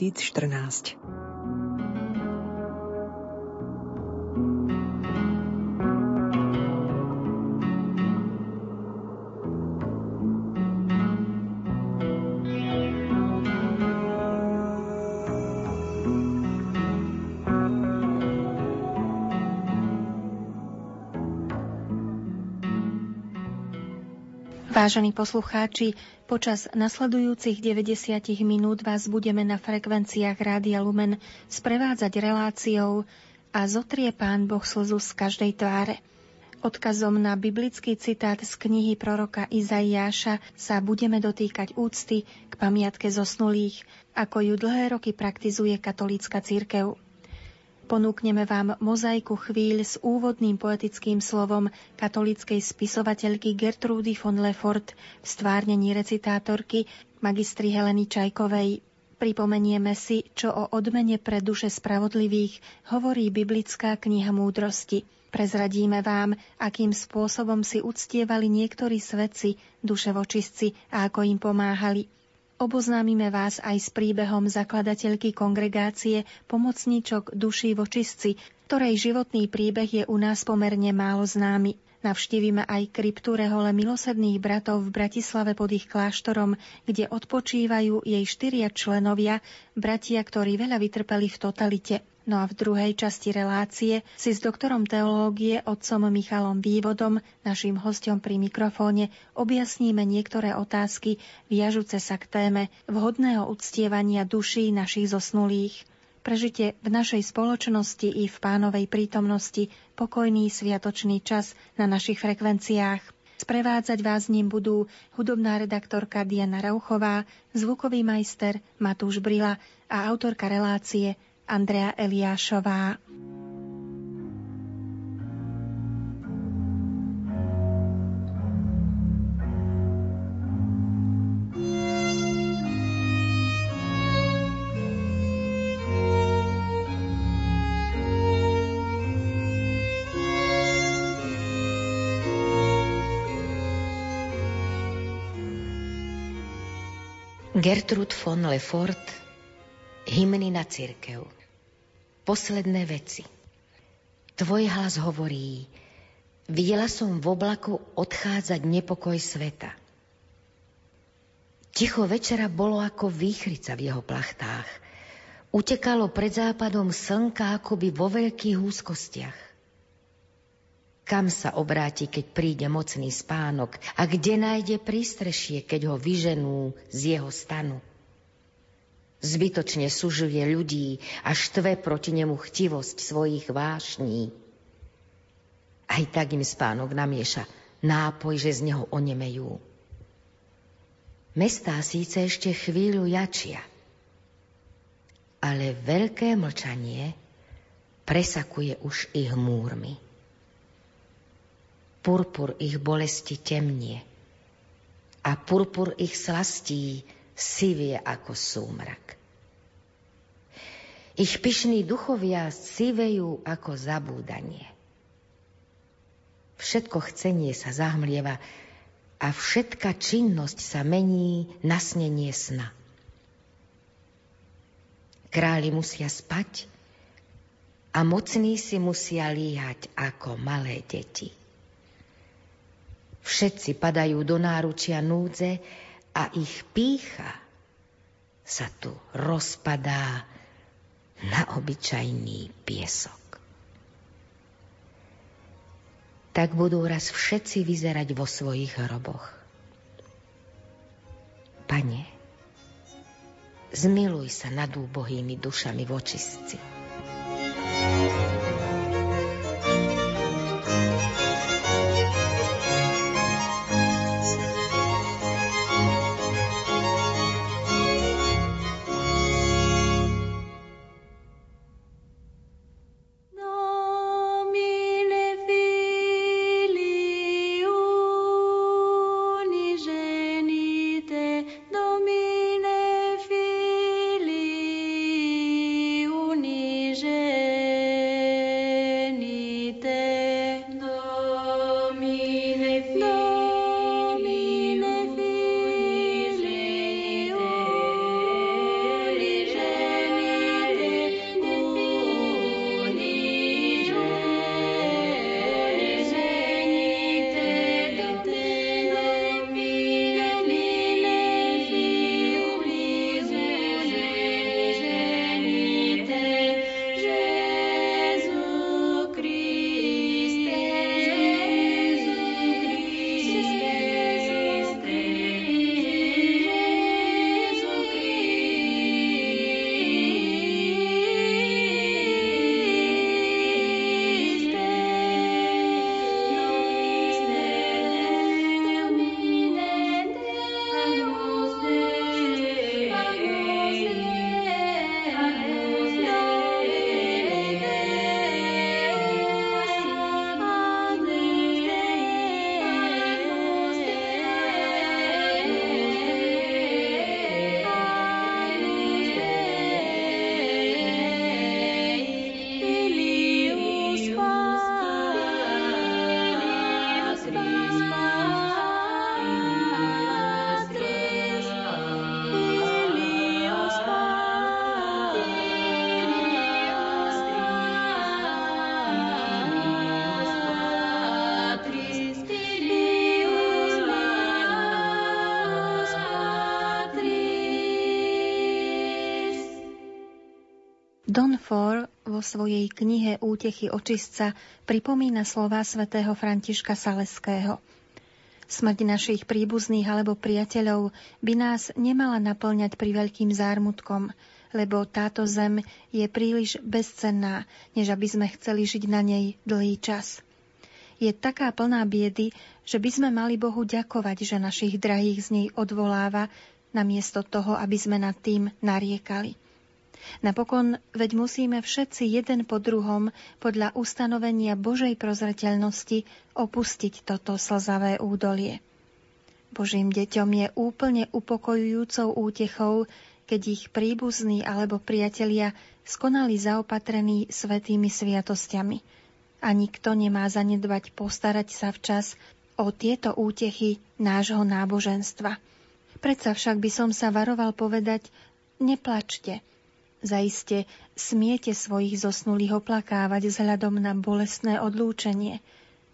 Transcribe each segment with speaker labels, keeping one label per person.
Speaker 1: 2014.
Speaker 2: Vážení poslucháči, počas nasledujúcich 90 minút vás budeme na frekvenciách Rádia Lumen sprevádzať reláciou a zotrie Pán Boh slzu z každej tváre. Odkazom na biblický citát z knihy proroka Izaiáša sa budeme dotýkať úcty k pamiatke zosnulých, ako ju dlhé roky praktizuje katolícka církev. Ponúkneme vám mozaiku chvíľ s úvodným poetickým slovom katolíckej spisovateľky Gertrudy von Lefort v stvárnení recitátorky magistry Heleny Čajkovej. Pripomenieme si, čo o odmene pre duše spravodlivých hovorí biblická kniha múdrosti. Prezradíme vám, akým spôsobom si uctievali niektorí svedci, duše vočistci a ako im pomáhali – Oboznámime vás aj s príbehom zakladateľky kongregácie pomocníčok duší vočistci, ktorej životný príbeh je u nás pomerne málo známy. Navštívime aj kryptu rehole milosedných bratov v Bratislave pod ich kláštorom, kde odpočívajú jej štyria členovia, bratia, ktorí veľa vytrpeli v totalite. No a v druhej časti relácie si s doktorom teológie otcom Michalom Vývodom, našim hostom pri mikrofóne, objasníme niektoré otázky viažúce sa k téme vhodného uctievania duší našich zosnulých. Prežite v našej spoločnosti i v pánovej prítomnosti pokojný sviatočný čas na našich frekvenciách. Sprevádzať vás ním budú hudobná redaktorka Diana Rauchová, zvukový majster Matúš Brila a autorka relácie Andrea Eliášová.
Speaker 3: Gertrud von Lefort Hymny na církev posledné veci. Tvoj hlas hovorí, videla som v oblaku odchádzať nepokoj sveta. Ticho večera bolo ako výchrica v jeho plachtách. Utekalo pred západom slnka akoby vo veľkých úzkostiach. Kam sa obráti, keď príde mocný spánok a kde nájde prístrešie, keď ho vyženú z jeho stanu? Zbytočne sužuje ľudí a štve proti nemu chtivosť svojich vášní. Aj tak im spánok namieša nápoj, že z neho onemejú. Mestá síce ešte chvíľu jačia, ale veľké mlčanie presakuje už ich múrmi. Purpur ich bolesti temnie a purpur ich slastí sivie ako súmrak. Ich pyšní duchovia sivejú ako zabúdanie. Všetko chcenie sa zahmlieva a všetka činnosť sa mení na snenie sna. Králi musia spať a mocní si musia líhať ako malé deti. Všetci padajú do náručia núdze a ich pícha sa tu rozpadá na obyčajný piesok. Tak budú raz všetci vyzerať vo svojich hroboch. Pane, zmiluj sa nad úbohými dušami vočistci. thank
Speaker 2: vo svojej knihe Útechy očistca pripomína slova svätého Františka Saleského. Smrť našich príbuzných alebo priateľov by nás nemala naplňať pri veľkým zármutkom, lebo táto zem je príliš bezcenná, než aby sme chceli žiť na nej dlhý čas. Je taká plná biedy, že by sme mali Bohu ďakovať, že našich drahých z nej odvoláva, namiesto toho, aby sme nad tým nariekali. Napokon veď musíme všetci jeden po druhom podľa ustanovenia Božej prozreteľnosti opustiť toto slzavé údolie. Božím deťom je úplne upokojujúcou útechou, keď ich príbuzní alebo priatelia skonali zaopatrení svetými sviatosťami. A nikto nemá zanedbať postarať sa včas o tieto útechy nášho náboženstva. Predsa však by som sa varoval povedať, neplačte, Zaiste smiete svojich zosnulých oplakávať vzhľadom na bolestné odlúčenie.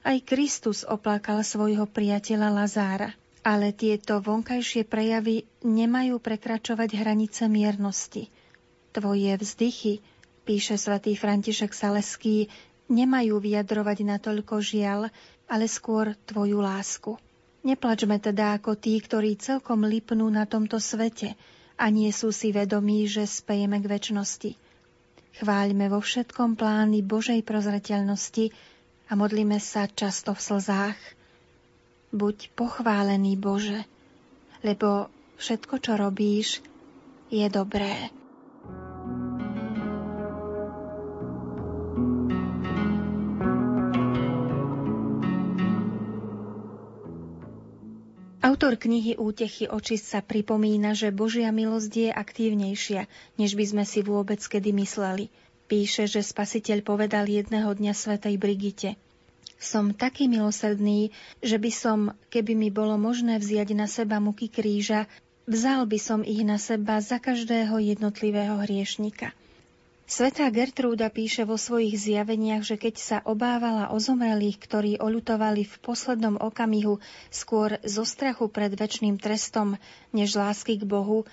Speaker 2: Aj Kristus oplakal svojho priateľa Lazára. Ale tieto vonkajšie prejavy nemajú prekračovať hranice miernosti. Tvoje vzdychy, píše svätý František Saleský, nemajú vyjadrovať natoľko žial, ale skôr tvoju lásku. Neplačme teda ako tí, ktorí celkom lipnú na tomto svete – a nie sú si vedomí, že spejeme k väčšnosti. Chváľme vo všetkom plány Božej prozreteľnosti a modlíme sa často v slzách. Buď pochválený Bože, lebo všetko, čo robíš, je dobré. Autor knihy Útechy očist sa pripomína, že Božia milosť je aktívnejšia, než by sme si vôbec kedy mysleli. Píše, že spasiteľ povedal jedného dňa svätej Brigite. Som taký milosrdný, že by som, keby mi bolo možné vziať na seba muky kríža, vzal by som ich na seba za každého jednotlivého hriešnika. Svetá Gertrúda píše vo svojich zjaveniach, že keď sa obávala o zomrelých, ktorí oľutovali v poslednom okamihu skôr zo strachu pred väčšným trestom, než lásky k Bohu,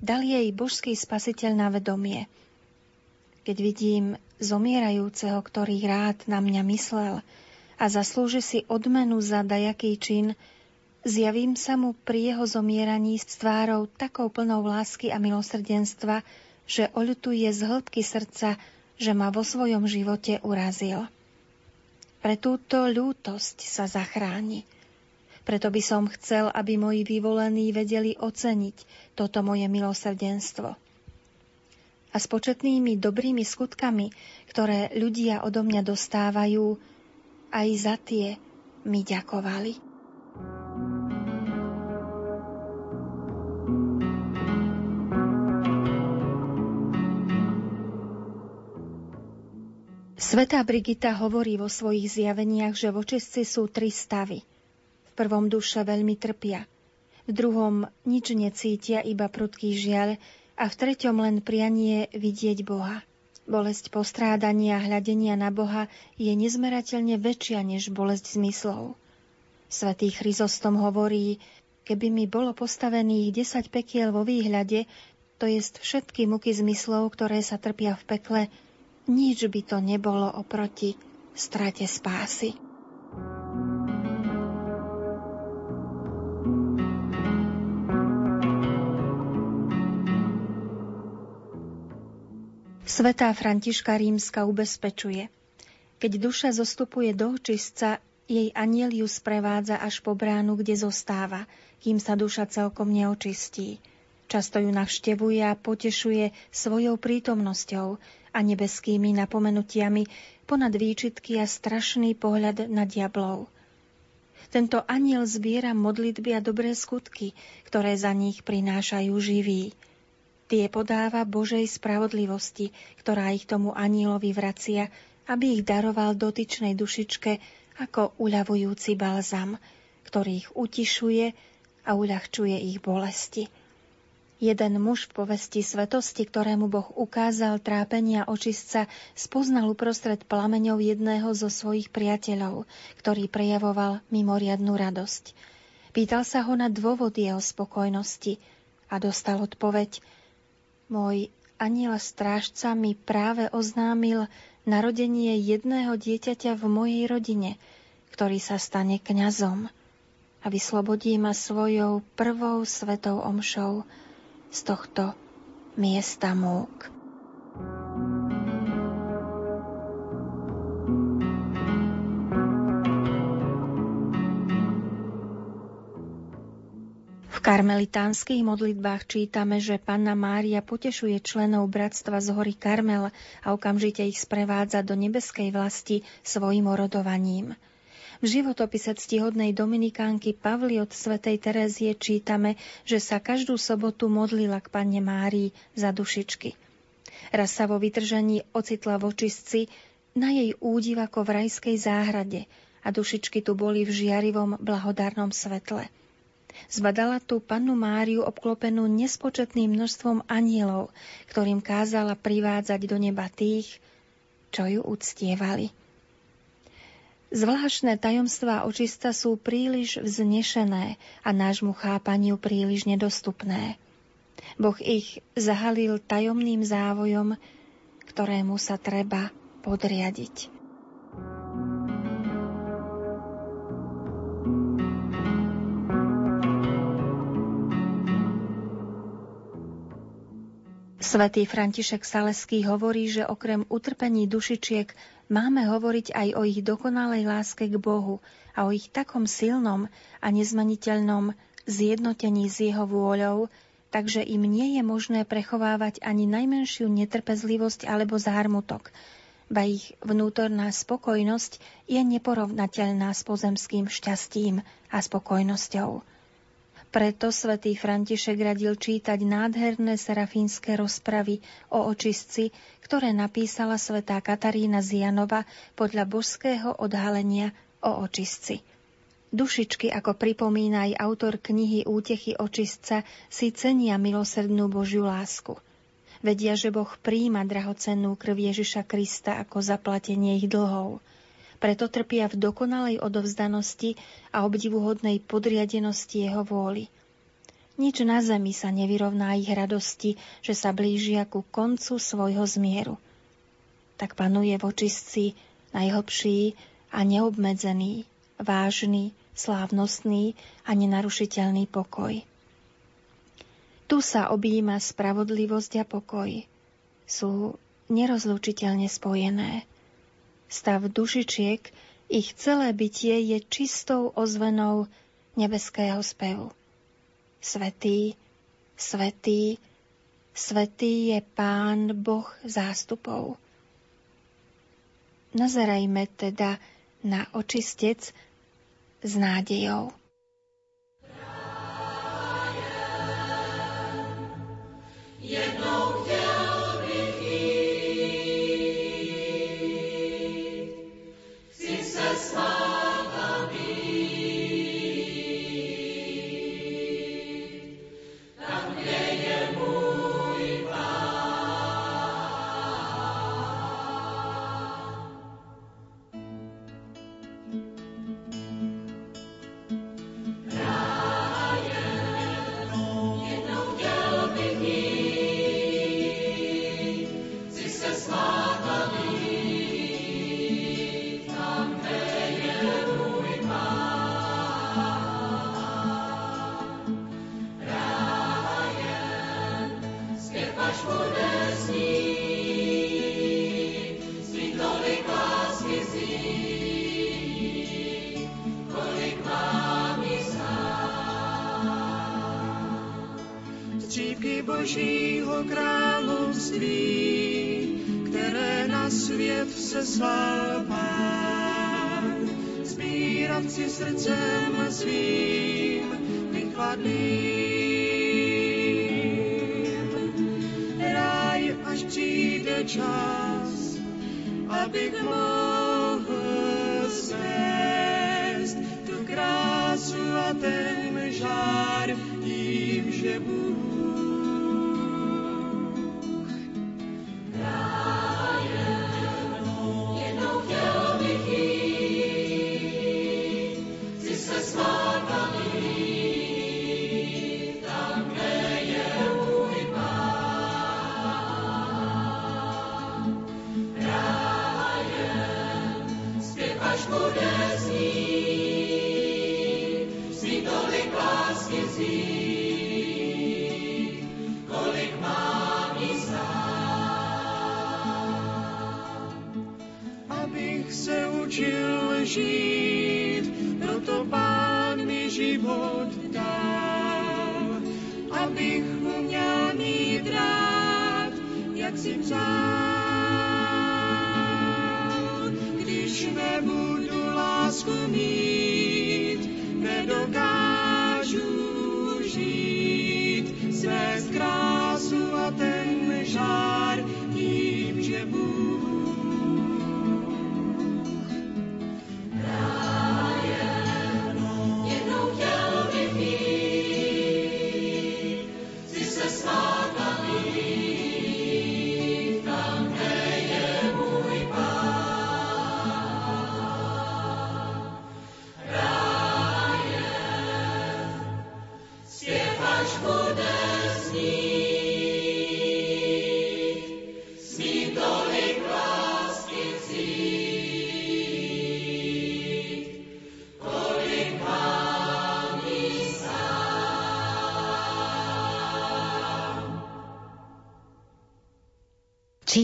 Speaker 2: dal jej božský spasiteľ na vedomie. Keď vidím zomierajúceho, ktorý rád na mňa myslel a zaslúži si odmenu za dajaký čin, zjavím sa mu pri jeho zomieraní s tvárou takou plnou lásky a milosrdenstva, že oľutuje z hĺbky srdca, že ma vo svojom živote urazil. Pre túto ľútosť sa zachráni. Preto by som chcel, aby moji vyvolení vedeli oceniť toto moje milosrdenstvo. A s početnými dobrými skutkami, ktoré ľudia odo mňa dostávajú, aj za tie mi ďakovali. Svetá Brigita hovorí vo svojich zjaveniach, že v očistci sú tri stavy. V prvom duše veľmi trpia, v druhom nič necítia, iba prudký žiaľ a v treťom len prianie vidieť Boha. Bolesť postrádania a hľadenia na Boha je nezmerateľne väčšia než bolesť zmyslov. Svetý Chryzostom hovorí, keby mi bolo postavených 10 pekiel vo výhľade, to jest všetky muky zmyslov, ktoré sa trpia v pekle, nič by to nebolo oproti strate spásy. Svetá Františka Rímska ubezpečuje, keď duša zostupuje do očistca, jej aniel ju sprevádza až po bránu, kde zostáva, kým sa duša celkom neočistí. Často ju navštevuje a potešuje svojou prítomnosťou, a nebeskými napomenutiami ponad výčitky a strašný pohľad na diablov. Tento aniel zbiera modlitby a dobré skutky, ktoré za nich prinášajú živí. Tie podáva Božej spravodlivosti, ktorá ich tomu anielovi vracia, aby ich daroval dotyčnej dušičke ako uľavujúci balzam, ktorý ich utišuje a uľahčuje ich bolesti. Jeden muž v povesti svetosti, ktorému Boh ukázal trápenia očistca, spoznal uprostred plameňov jedného zo svojich priateľov, ktorý prejavoval mimoriadnú radosť. Pýtal sa ho na dôvod jeho spokojnosti a dostal odpoveď Môj aniel strážca mi práve oznámil narodenie jedného dieťaťa v mojej rodine, ktorý sa stane kňazom a vyslobodí ma svojou prvou svetou omšou z tohto miesta múk. V karmelitánskych modlitbách čítame, že Panna Mária potešuje členov bratstva z hory Karmel a okamžite ich sprevádza do nebeskej vlasti svojim orodovaním. V životopise ctihodnej dominikánky Pavli od svätej Terezie čítame, že sa každú sobotu modlila k Panne Márii za dušičky. Raz sa vo vytržení ocitla v očistci na jej údiv ako v rajskej záhrade a dušičky tu boli v žiarivom blahodárnom svetle – Zbadala tu pannu Máriu obklopenú nespočetným množstvom anielov, ktorým kázala privádzať do neba tých, čo ju uctievali. Zvláštne tajomstvá očista sú príliš vznešené a nášmu chápaniu príliš nedostupné. Boh ich zahalil tajomným závojom, ktorému sa treba podriadiť. Svetý František Saleský hovorí, že okrem utrpení dušičiek máme hovoriť aj o ich dokonalej láske k Bohu a o ich takom silnom a nezmeniteľnom zjednotení s jeho vôľou, takže im nie je možné prechovávať ani najmenšiu netrpezlivosť alebo zármutok, ba ich vnútorná spokojnosť je neporovnateľná s pozemským šťastím a spokojnosťou. Preto svätý František radil čítať nádherné serafínske rozpravy o očistci, ktoré napísala svätá Katarína z Janova podľa božského odhalenia o očistci. Dušičky, ako pripomína aj autor knihy Útechy očistca, si cenia milosrdnú Božiu lásku. Vedia, že Boh príjima drahocennú krv Ježiša Krista ako zaplatenie ich dlhov – preto trpia v dokonalej odovzdanosti a obdivuhodnej podriadenosti jeho vôli. Nič na zemi sa nevyrovná ich radosti, že sa blížia ku koncu svojho zmieru. Tak panuje v očistci najhlbší a neobmedzený, vážny, slávnostný a nenarušiteľný pokoj. Tu sa objíma spravodlivosť a pokoj. Sú nerozlučiteľne spojené – Stav dušičiek, ich celé bytie je čistou ozvenou nebeského spevu. Svetý, svetý, svetý je Pán Boh zástupov. Nazerajme teda na očistec s nádejou.
Speaker 1: Slal Pán. Zbírat si srdcem svým vychladným. život dal, abych uměl mít rád, jak si přál. Když nebudu lásku mít,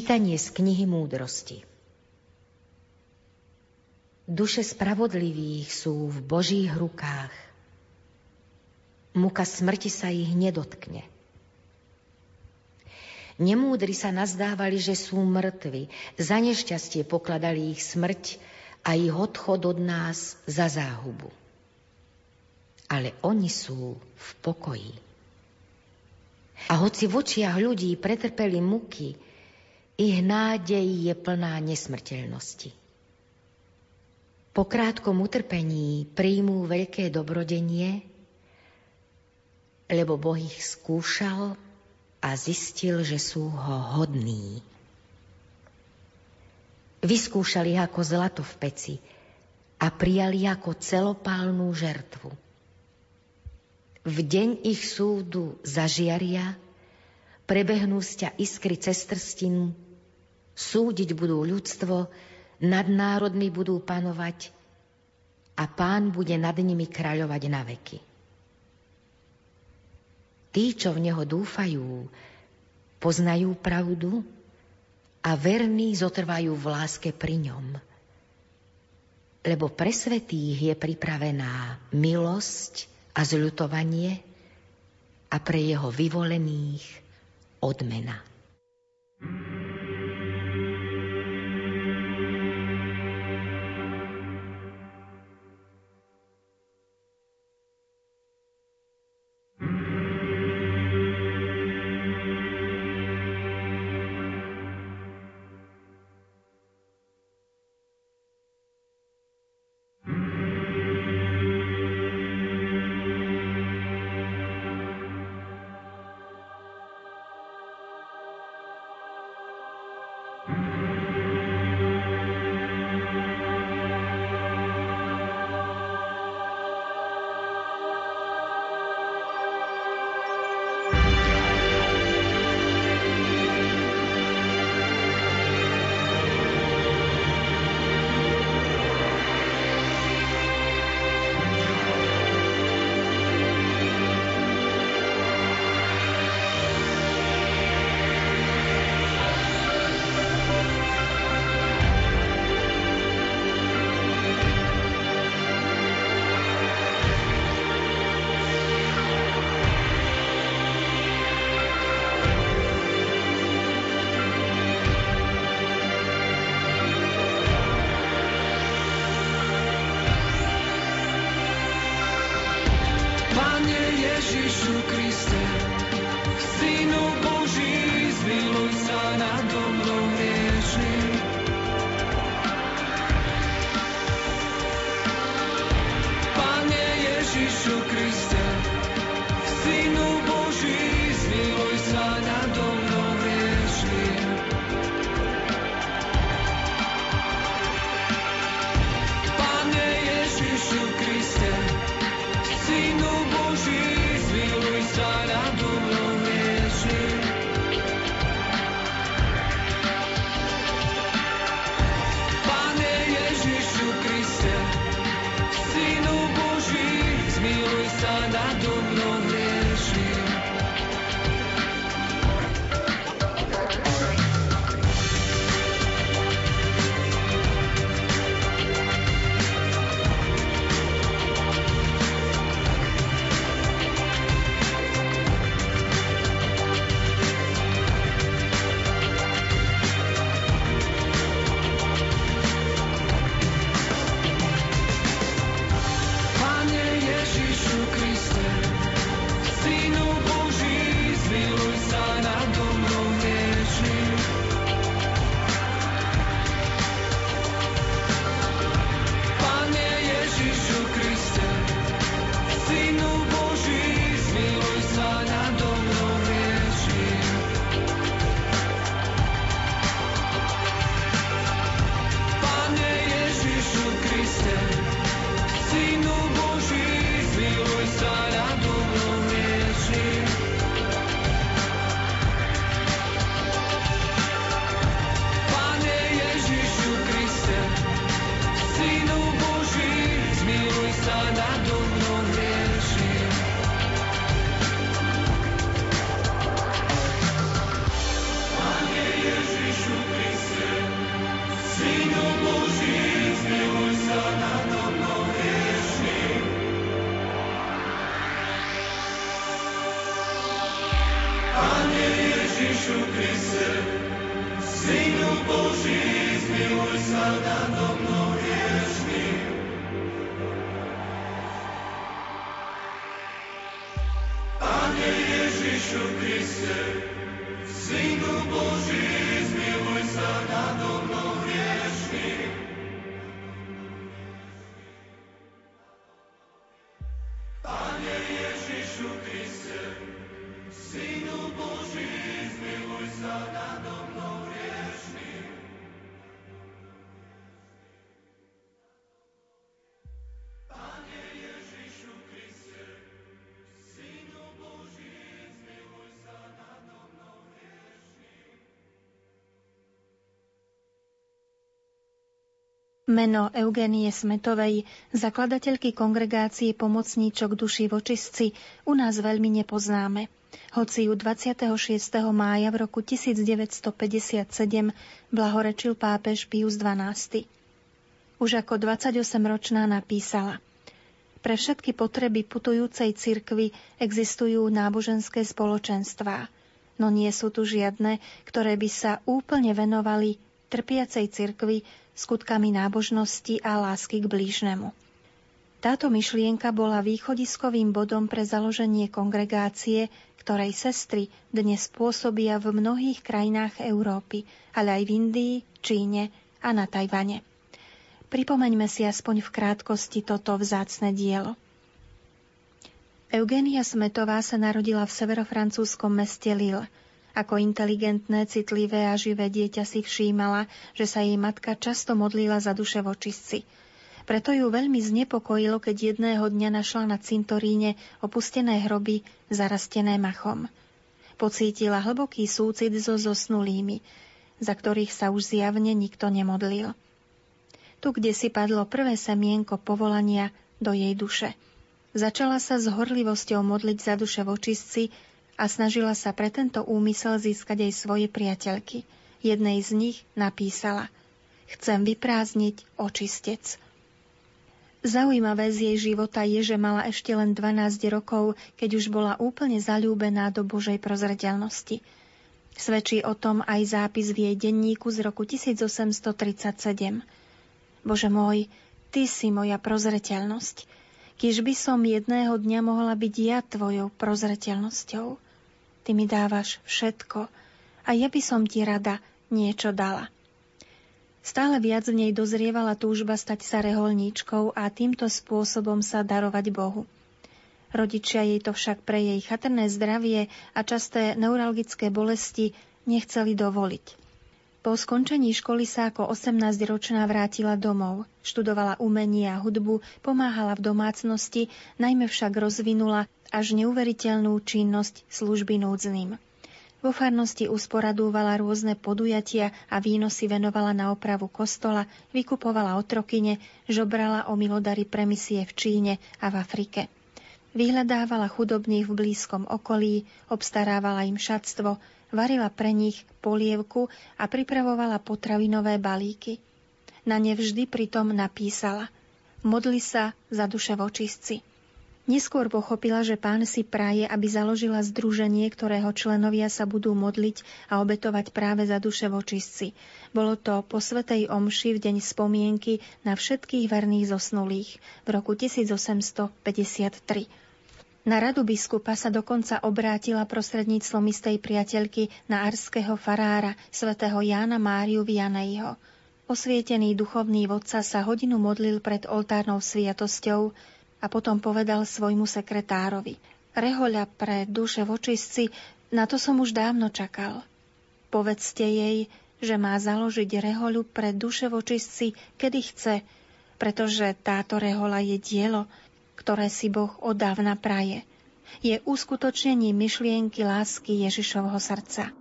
Speaker 3: Čítanie z knihy múdrosti Duše spravodlivých sú v Božích rukách. Muka smrti sa ich nedotkne. Nemúdri sa nazdávali, že sú mŕtvi. Za nešťastie pokladali ich smrť a ich odchod od nás za záhubu. Ale oni sú v pokoji. A hoci v očiach ľudí pretrpeli muky, ich nádej je plná nesmrteľnosti. Po krátkom utrpení príjmú veľké dobrodenie, lebo Boh ich skúšal a zistil, že sú ho hodní. Vyskúšali ako zlato v peci a prijali ako celopálnú žertvu. V deň ich súdu zažiaria, prebehnú sťa iskry cez Súdiť budú ľudstvo, nad národmi budú panovať a pán bude nad nimi kráľovať na veky. Tí, čo v neho dúfajú, poznajú pravdu a verní zotrvajú v láske pri ňom. Lebo pre svetých je pripravená milosť a zľutovanie a pre jeho vyvolených odmena.
Speaker 2: Meno Eugenie Smetovej, zakladateľky kongregácie pomocníčok duši vočistci, u nás veľmi nepoznáme. Hoci ju 26. mája v roku 1957 blahorečil pápež Pius XII. Už ako 28-ročná napísala Pre všetky potreby putujúcej cirkvy existujú náboženské spoločenstvá, no nie sú tu žiadne, ktoré by sa úplne venovali trpiacej cirkvi skutkami nábožnosti a lásky k blížnemu. Táto myšlienka bola východiskovým bodom pre založenie kongregácie, ktorej sestry dnes pôsobia v mnohých krajinách Európy, ale aj v Indii, Číne a na Tajvane. Pripomeňme si aspoň v krátkosti toto vzácne dielo. Eugenia Smetová sa narodila v severofrancúzskom meste Lille – ako inteligentné, citlivé a živé dieťa si všímala, že sa jej matka často modlila za duše vočistci. Preto ju veľmi znepokojilo, keď jedného dňa našla na cintoríne opustené hroby zarastené machom. Pocítila hlboký súcit so zosnulými, za ktorých sa už zjavne nikto nemodlil. Tu, kde si padlo prvé semienko povolania do jej duše. Začala sa s horlivosťou modliť za duše vočistci, a snažila sa pre tento úmysel získať aj svoje priateľky. Jednej z nich napísala Chcem vyprázdniť očistec. Zaujímavé z jej života je, že mala ešte len 12 rokov, keď už bola úplne zalúbená do Božej prozreteľnosti. Svedčí o tom aj zápis v jej denníku z roku 1837. Bože môj, Ty si moja prozreteľnosť. Kýž by som jedného dňa mohla byť ja tvojou prozreteľnosťou. Ty mi dávaš všetko a ja by som ti rada niečo dala. Stále viac v nej dozrievala túžba stať sa reholníčkou a týmto spôsobom sa darovať Bohu. Rodičia jej to však pre jej chatrné zdravie a časté neuralgické bolesti nechceli dovoliť. Po skončení školy sa ako 18-ročná vrátila domov. Študovala umenie a hudbu, pomáhala v domácnosti, najmä však rozvinula až neuveriteľnú činnosť služby núdznym. Vo farnosti usporadúvala rôzne podujatia a výnosy venovala na opravu kostola, vykupovala otrokyne, žobrala o milodary premisie v Číne a v Afrike. Vyhľadávala chudobných v blízkom okolí, obstarávala im šatstvo, varila pre nich polievku a pripravovala potravinové balíky. Na ne vždy pritom napísala Modli sa za duše vočistci. Neskôr pochopila, že pán si praje, aby založila združenie, ktorého členovia sa budú modliť a obetovať práve za duše vočistci. Bolo to po Svetej Omši v deň spomienky na všetkých verných zosnulých v roku 1853. Na radu biskupa sa dokonca obrátila prostredníctvom istej priateľky na arského farára svätého Jána Máriu Vianejho. Osvietený duchovný vodca sa hodinu modlil pred oltárnou sviatosťou, a potom povedal svojmu sekretárovi. Rehoľa pre duše vočistci, na to som už dávno čakal. Povedzte jej, že má založiť rehoľu pre duše vočistci, kedy chce, pretože táto rehoľa je dielo, ktoré si Boh odávna praje. Je uskutočnením myšlienky lásky Ježišovho srdca.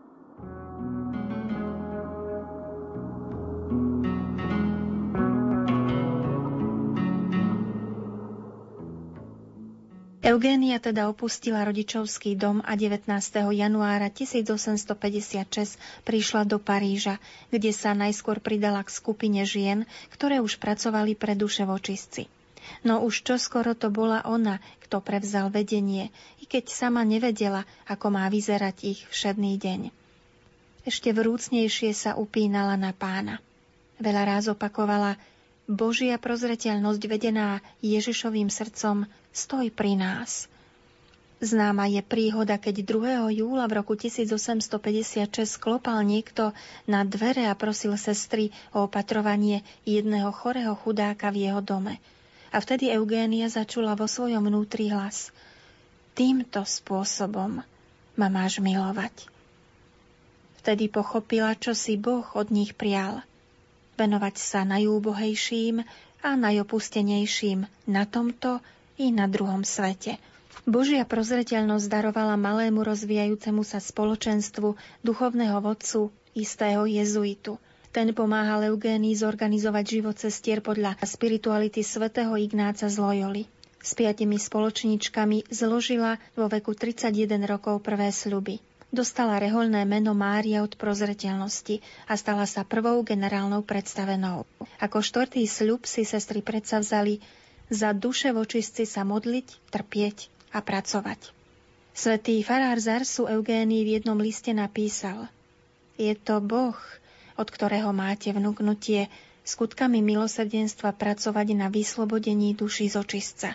Speaker 2: Eugénia teda opustila rodičovský dom a 19. januára 1856 prišla do Paríža, kde sa najskôr pridala k skupine žien, ktoré už pracovali pre duše vočistci. No už čoskoro to bola ona, kto prevzal vedenie, i keď sama nevedela, ako má vyzerať ich všedný deň. Ešte vrúcnejšie sa upínala na pána. Veľa ráz opakovala – Božia prozreteľnosť vedená Ježišovým srdcom stoj pri nás. Známa je príhoda, keď 2. júla v roku 1856 klopal niekto na dvere a prosil sestry o opatrovanie jedného chorého chudáka v jeho dome. A vtedy Eugénia začula vo svojom vnútri hlas. Týmto spôsobom ma máš milovať. Vtedy pochopila, čo si Boh od nich prial – venovať sa najúbohejším a najopustenejším na tomto i na druhom svete. Božia prozreteľnosť darovala malému rozvíjajúcemu sa spoločenstvu duchovného vodcu istého jezuitu. Ten pomáhal Eugénii zorganizovať život cestier podľa spirituality svätého Ignáca z Loyoli. S piatimi spoločníčkami zložila vo veku 31 rokov prvé sľuby. Dostala reholné meno Mária od prozreteľnosti a stala sa prvou generálnou predstavenou. Ako štvrtý sľub si sestry predsavzali za duše vočistci sa modliť, trpieť a pracovať. Svetý farár Zarsu Eugénii v jednom liste napísal Je to Boh, od ktorého máte vnúknutie skutkami milosrdenstva pracovať na vyslobodení duši z očistca.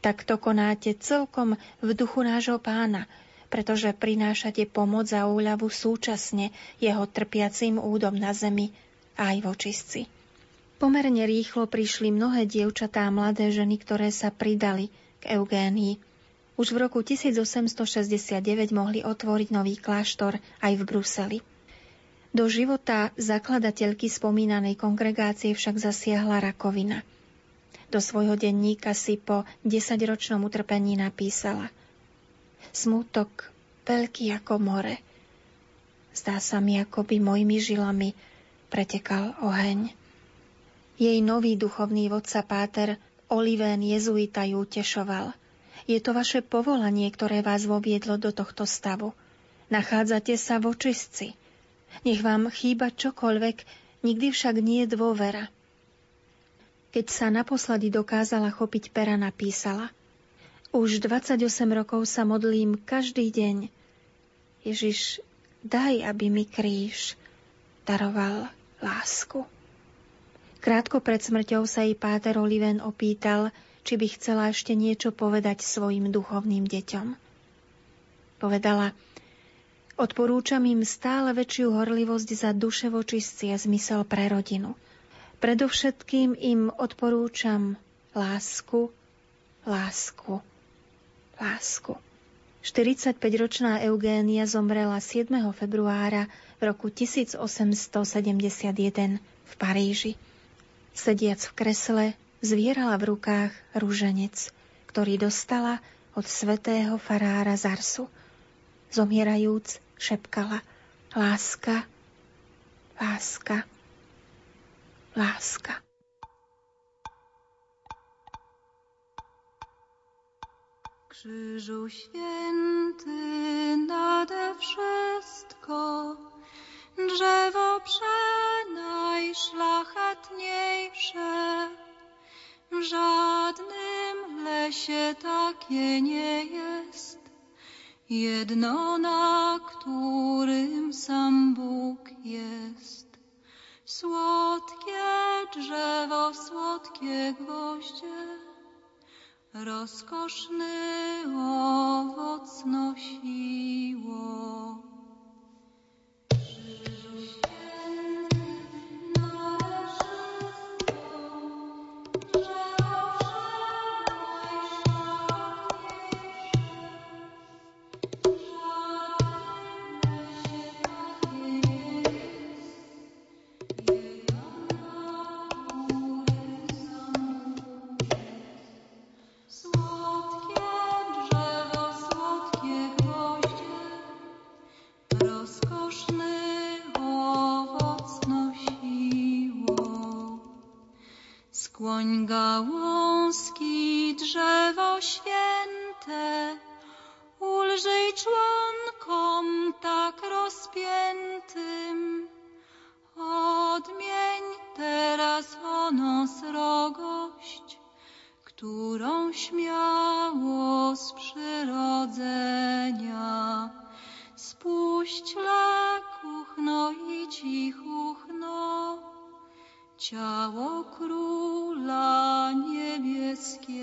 Speaker 2: Tak to konáte celkom v duchu nášho pána – pretože prinášate pomoc a úľavu súčasne jeho trpiacim údom na zemi aj vočistci. Pomerne rýchlo prišli mnohé dievčatá a mladé ženy, ktoré sa pridali k Eugénii. Už v roku 1869 mohli otvoriť nový kláštor aj v Bruseli. Do života zakladateľky spomínanej kongregácie však zasiahla rakovina. Do svojho denníka si po desaťročnom utrpení napísala – Smutok veľký ako more. Zdá sa mi, ako by mojimi žilami pretekal oheň. Jej nový duchovný vodca Páter Oliven jezuita ju utešoval. Je to vaše povolanie, ktoré vás voviedlo do tohto stavu. Nachádzate sa v očistci. Nech vám chýba čokoľvek, nikdy však nie dôvera. Keď sa naposledy dokázala chopiť pera, napísala – už 28 rokov sa modlím každý deň. Ježiš, daj, aby mi kríž daroval lásku. Krátko pred smrťou sa jej páter Oliven opýtal, či by chcela ešte niečo povedať svojim duchovným deťom. Povedala, odporúčam im stále väčšiu horlivosť za duše vočistci a zmysel pre rodinu. Predovšetkým im odporúčam lásku, lásku lásku. 45-ročná Eugénia zomrela 7. februára v roku 1871 v Paríži. Sediac v kresle, zvierala v rukách rúženec, ktorý dostala od svetého farára Zarsu. Zomierajúc, šepkala láska, láska, láska.
Speaker 1: Krzyżu święty nade wszystko, drzewo przenajszlachetniejsze. W żadnym lesie takie nie jest, jedno na którym sam Bóg jest. Słodkie drzewo, słodkie gwoździe, rozkoszny owoc nosiło. Ciało króla niebieskiego.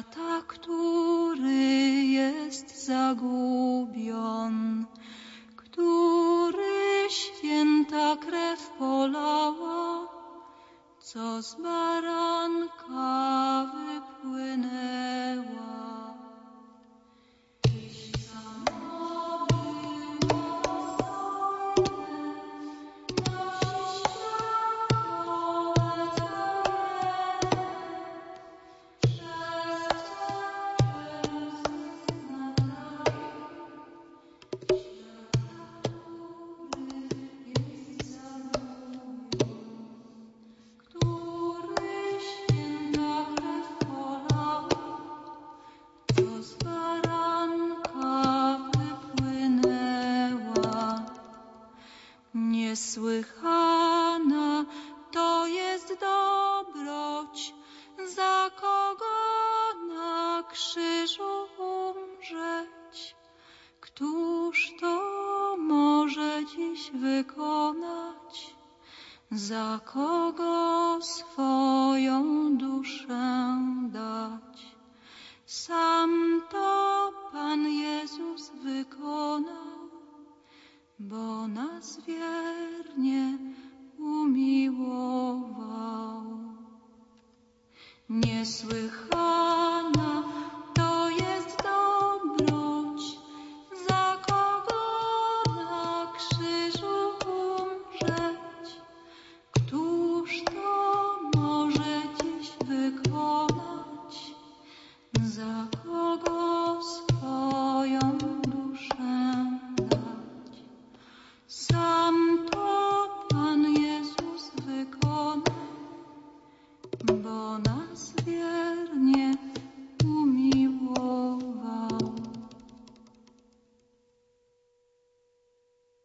Speaker 1: た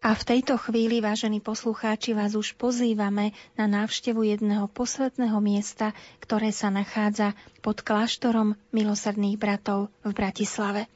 Speaker 2: A v tejto chvíli, vážení poslucháči, vás už pozývame na návštevu jedného posvetného miesta, ktoré sa nachádza pod kláštorom milosrdných bratov v Bratislave.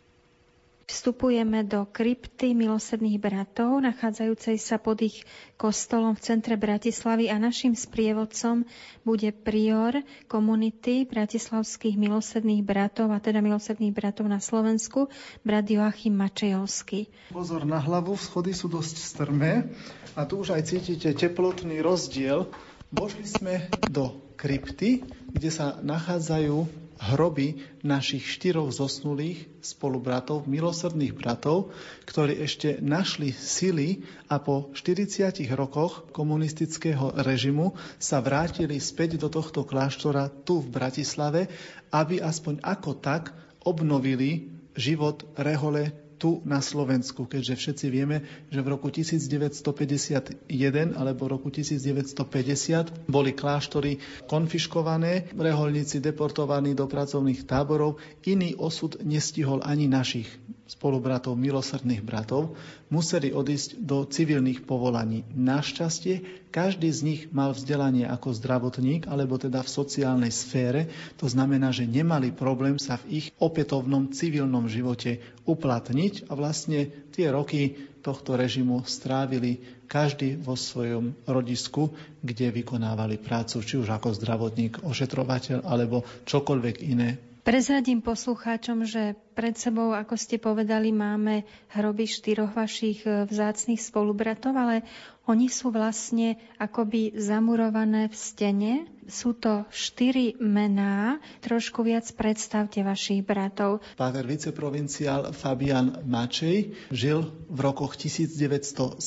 Speaker 2: Vstupujeme do krypty milosrdných bratov, nachádzajúcej sa pod ich kostolom v centre Bratislavy a našim sprievodcom bude prior komunity bratislavských milosrdných bratov, a teda milosrdných bratov na Slovensku, brat Joachim Mačejovský.
Speaker 4: Pozor na hlavu, schody sú dosť strmé a tu už aj cítite teplotný rozdiel. Vošli sme do krypty, kde sa nachádzajú hroby našich štyroch zosnulých spolubratov, milosrdných bratov, ktorí ešte našli sily a po 40 rokoch komunistického režimu sa vrátili späť do tohto kláštora tu v Bratislave, aby aspoň ako tak obnovili život rehole tu na Slovensku, keďže všetci vieme, že v roku 1951 alebo roku 1950 boli kláštory konfiškované, reholníci deportovaní do pracovných táborov, iný osud nestihol ani našich spolubratov, milosrdných bratov, museli odísť do civilných povolaní. Našťastie každý z nich mal vzdelanie ako zdravotník, alebo teda v sociálnej sfére. To znamená, že nemali problém sa v ich opätovnom civilnom živote uplatniť a vlastne tie roky tohto režimu strávili každý vo svojom rodisku, kde vykonávali prácu, či už ako zdravotník, ošetrovateľ alebo čokoľvek iné
Speaker 2: Prezradím poslucháčom, že pred sebou, ako ste povedali, máme hroby štyroch vašich e, vzácných spolubratov, ale oni sú vlastne akoby zamurované v stene. Sú to štyri mená. Trošku viac predstavte vašich bratov.
Speaker 4: Páter viceprovinciál Fabian Mačej žil v rokoch 1917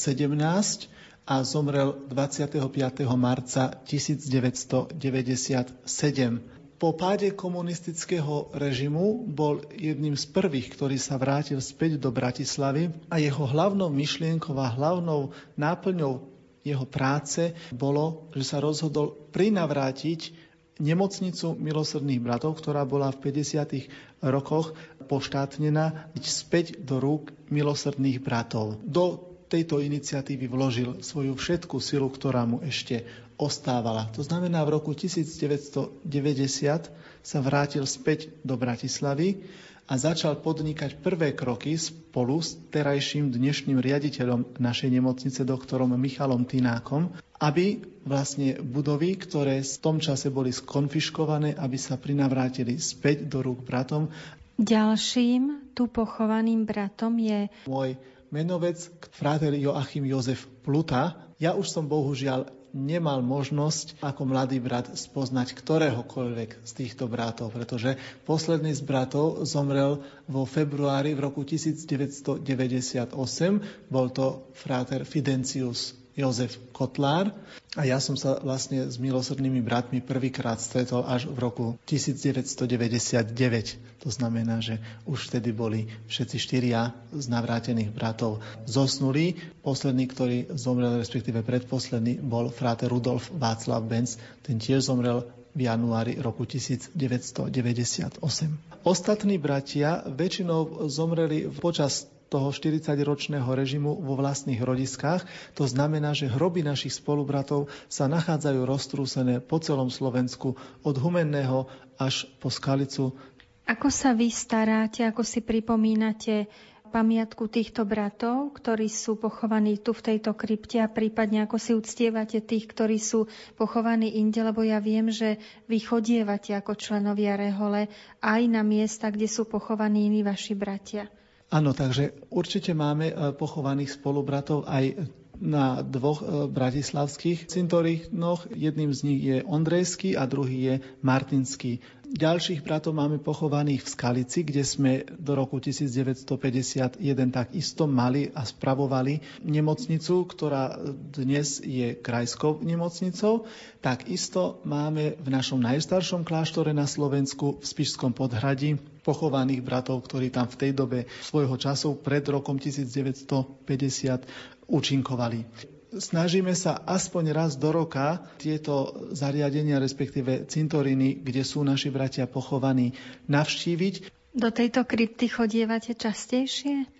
Speaker 4: a zomrel 25. marca 1997. Po páde komunistického režimu bol jedným z prvých, ktorý sa vrátil späť do Bratislavy a jeho hlavnou myšlienkou a hlavnou náplňou jeho práce bolo, že sa rozhodol prinavrátiť nemocnicu milosrdných bratov, ktorá bola v 50. rokoch poštátnená, späť do rúk milosrdných bratov. Do tejto iniciatívy vložil svoju všetku silu, ktorá mu ešte ostávala. To znamená, v roku 1990 sa vrátil späť do Bratislavy a začal podnikať prvé kroky spolu s terajším dnešným riaditeľom našej nemocnice, doktorom Michalom Tinákom, aby vlastne budovy, ktoré v tom čase boli skonfiškované, aby sa prinavrátili späť do rúk bratom.
Speaker 2: Ďalším tu pochovaným bratom je
Speaker 4: môj menovec, fráter Joachim Jozef Pluta. Ja už som bohužiaľ nemal možnosť ako mladý brat spoznať ktoréhokoľvek z týchto bratov, pretože posledný z bratov zomrel vo februári v roku 1998. Bol to fráter Fidencius Jozef Kotlár a ja som sa vlastne s milosrdnými bratmi prvýkrát stretol až v roku 1999. To znamená, že už vtedy boli všetci štyria z navrátených bratov zosnulí. Posledný, ktorý zomrel, respektíve predposledný, bol fráter Rudolf Václav Benz. Ten tiež zomrel v januári roku 1998. Ostatní bratia väčšinou zomreli počas toho 40-ročného režimu vo vlastných rodiskách. To znamená, že hroby našich spolubratov sa nachádzajú roztrúsené po celom Slovensku od Humenného až po Skalicu.
Speaker 2: Ako sa vy staráte, ako si pripomínate pamiatku týchto bratov, ktorí sú pochovaní tu v tejto krypte a prípadne ako si uctievate tých, ktorí sú pochovaní inde, lebo ja viem, že vy chodievate ako členovia Rehole aj na miesta, kde sú pochovaní iní vaši bratia.
Speaker 4: Áno, takže určite máme e, pochovaných spolubratov aj na dvoch e, bratislavských cintorínoch. Jedným z nich je Ondrejský a druhý je Martinský. Ďalších bratov máme pochovaných v Skalici, kde sme do roku 1951 takisto mali a spravovali nemocnicu, ktorá dnes je krajskou nemocnicou. Takisto máme v našom najstaršom kláštore na Slovensku v Spišskom podhradí pochovaných bratov, ktorí tam v tej dobe svojho času pred rokom 1950 účinkovali. Snažíme sa aspoň raz do roka tieto zariadenia, respektíve cintoriny, kde sú naši bratia pochovaní, navštíviť.
Speaker 2: Do tejto krypty chodievate častejšie?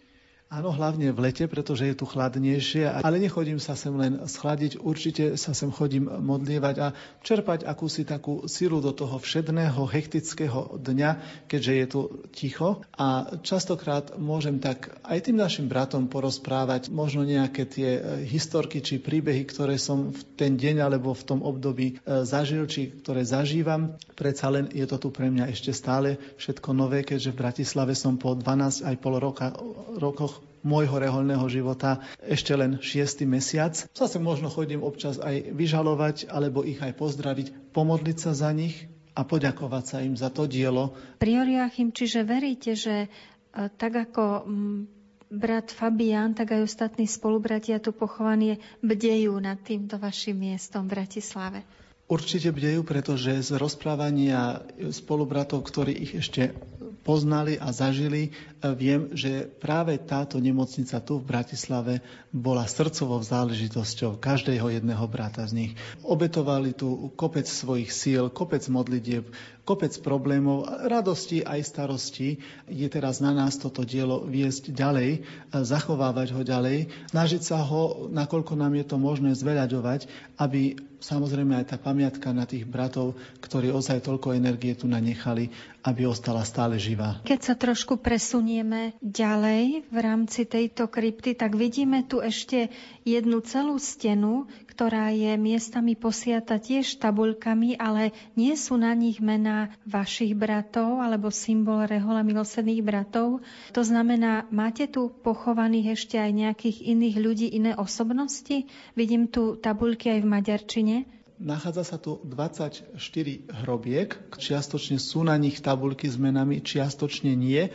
Speaker 4: Áno, hlavne v lete, pretože je tu chladnejšie, ale nechodím sa sem len schladiť, určite sa sem chodím modlievať a čerpať akúsi takú silu do toho všedného, hektického dňa, keďže je tu ticho. A častokrát môžem tak aj tým našim bratom porozprávať možno nejaké tie e, historky či príbehy, ktoré som v ten deň alebo v tom období e, zažil, či ktoré zažívam. Predsa len je to tu pre mňa ešte stále všetko nové, keďže v Bratislave som po 12 aj pol roka, rokoch môjho reholného života ešte len šiestý mesiac. Zase možno chodím občas aj vyžalovať, alebo ich aj pozdraviť, pomodliť sa za nich a poďakovať sa im za to dielo.
Speaker 2: Prior Joachim, čiže veríte, že e, tak ako brat Fabián, tak aj ostatní spolubratia tu pochovaní bdejú nad týmto vašim miestom v Bratislave?
Speaker 4: Určite bdejú, pretože z rozprávania spolubratov, ktorí ich ešte poznali a zažili, viem, že práve táto nemocnica tu v Bratislave bola srdcovou záležitosťou každého jedného brata z nich. Obetovali tu kopec svojich síl, kopec modlitieb, kopec problémov, radosti aj starosti. Je teraz na nás toto dielo viesť ďalej, zachovávať ho ďalej, snažiť sa ho, nakoľko nám je to možné, zveľaďovať, aby samozrejme aj tá pamiatka na tých bratov, ktorí ozaj toľko energie tu nanechali, aby ostala stále živá.
Speaker 2: Keď sa trošku presunieme ďalej v rámci tejto krypty, tak vidíme tu ešte jednu celú stenu, ktorá je miestami posiata tiež tabuľkami, ale nie sú na nich mená vašich bratov alebo symbol rehola milosedných bratov. To znamená, máte tu pochovaných ešte aj nejakých iných ľudí, iné osobnosti? Vidím tu tabuľky aj v maďarčine.
Speaker 4: Nachádza sa tu 24 hrobiek, čiastočne sú na nich tabulky s menami, čiastočne nie. E,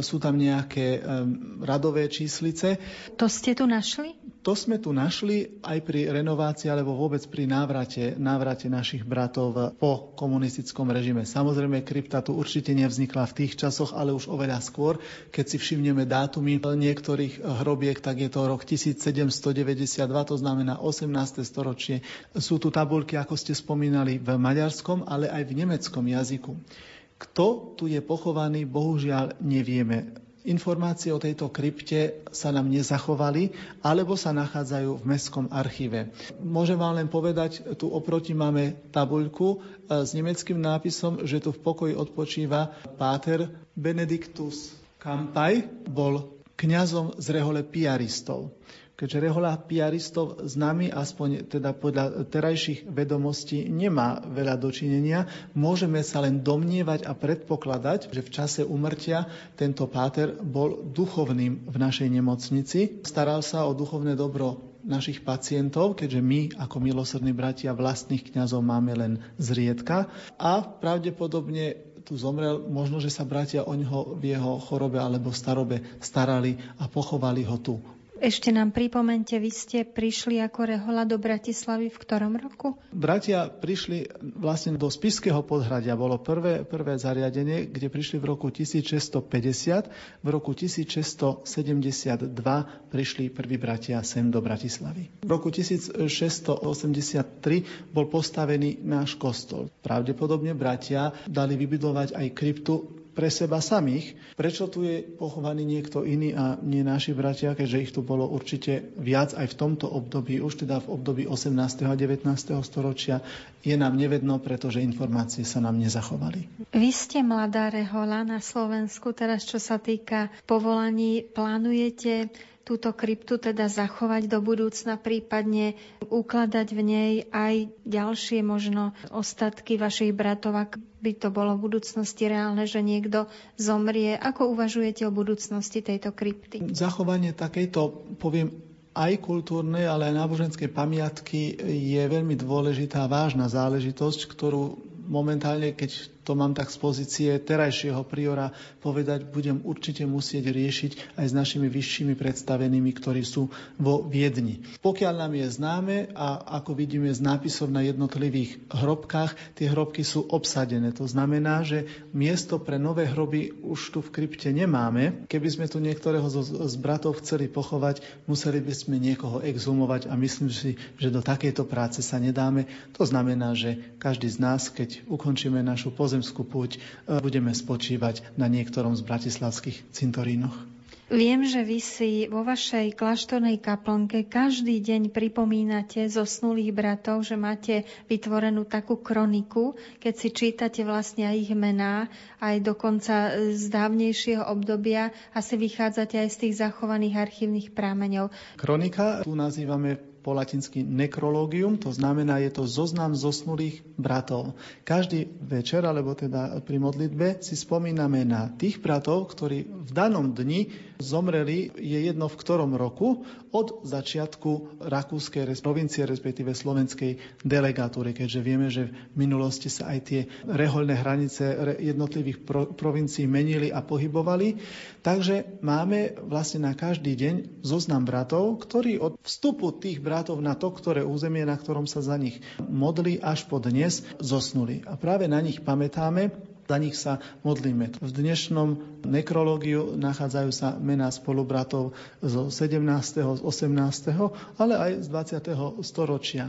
Speaker 4: sú tam nejaké um, radové číslice.
Speaker 2: To ste tu našli?
Speaker 4: To sme tu našli aj pri renovácii alebo vôbec pri návrate, návrate našich bratov po komunistickom režime. Samozrejme, krypta tu určite nevznikla v tých časoch, ale už oveľa skôr. Keď si všimneme dátumy niektorých hrobiek, tak je to rok 1792, to znamená 18. storočie. Sú tu tabulky, ako ste spomínali, v maďarskom, ale aj v nemeckom jazyku. Kto tu je pochovaný, bohužiaľ nevieme. Informácie o tejto krypte sa nám nezachovali, alebo sa nachádzajú v Mestskom archíve. Môžem vám len povedať, tu oproti máme tabuľku e, s nemeckým nápisom, že tu v pokoji odpočíva páter Benedictus Kampaj, bol kňazom z rehole piaristov keďže rehola piaristov s nami, aspoň teda podľa terajších vedomostí, nemá veľa dočinenia, môžeme sa len domnievať a predpokladať, že v čase umrtia tento páter bol duchovným v našej nemocnici. Staral sa o duchovné dobro našich pacientov, keďže my ako milosrdní bratia vlastných kňazov máme len zriedka a pravdepodobne tu zomrel, možno, že sa bratia o neho v jeho chorobe alebo starobe starali a pochovali ho tu
Speaker 2: ešte nám pripomente, vy ste prišli ako rehola do Bratislavy v ktorom roku?
Speaker 4: Bratia prišli vlastne do Spiského podhradia. Bolo prvé, prvé zariadenie, kde prišli v roku 1650. V roku 1672 prišli prví bratia sem do Bratislavy. V roku 1683 bol postavený náš kostol. Pravdepodobne bratia dali vybudovať aj kryptu pre seba samých. Prečo tu je pochovaný niekto iný a nie naši bratia, keďže ich tu bolo určite viac aj v tomto období, už teda v období 18. a 19. storočia, je nám nevedno, pretože informácie sa nám nezachovali.
Speaker 2: Vy ste mladá rehola na Slovensku, teraz čo sa týka povolaní, plánujete túto kryptu teda zachovať do budúcna, prípadne ukladať v nej aj ďalšie možno ostatky vašich bratov, ak by to bolo v budúcnosti reálne, že niekto zomrie. Ako uvažujete o budúcnosti tejto krypty?
Speaker 4: Zachovanie takejto, poviem, aj kultúrnej, ale aj náboženskej pamiatky je veľmi dôležitá, vážna záležitosť, ktorú momentálne, keď to mám tak z pozície terajšieho priora povedať, budem určite musieť riešiť aj s našimi vyššími predstavenými, ktorí sú vo Viedni. Pokiaľ nám je známe a ako vidíme z nápisov na jednotlivých hrobkách, tie hrobky sú obsadené. To znamená, že miesto pre nové hroby už tu v krypte nemáme. Keby sme tu niektorého z, bratov chceli pochovať, museli by sme niekoho exhumovať a myslím si, že do takejto práce sa nedáme. To znamená, že každý z nás, keď ukončíme našu pozornosť, pozemskú púť e, budeme spočívať na niektorom z bratislavských cintorínoch.
Speaker 2: Viem, že vy si vo vašej kláštornej kaplnke každý deň pripomínate zosnulých bratov, že máte vytvorenú takú kroniku, keď si čítate vlastne aj ich mená, aj dokonca z dávnejšieho obdobia a si vychádzate aj z tých zachovaných archívnych prámeňov.
Speaker 4: Kronika tu nazývame po latinsky nekrológium, to znamená, je to zoznam zosnulých bratov. Každý večer, alebo teda pri modlitbe, si spomíname na tých bratov, ktorí v danom dni zomreli, je jedno v ktorom roku, od začiatku rakúskej provincie, respektíve slovenskej delegatúry, keďže vieme, že v minulosti sa aj tie rehoľné hranice jednotlivých provincií menili a pohybovali. Takže máme vlastne na každý deň zoznam bratov, ktorí od vstupu tých bratov na to, ktoré územie, na ktorom sa za nich modli, až po dnes zosnuli. A práve na nich pamätáme, za nich sa modlíme. V dnešnom nekrológiu nachádzajú sa mená spolubratov zo 17., 18., ale aj z 20. storočia.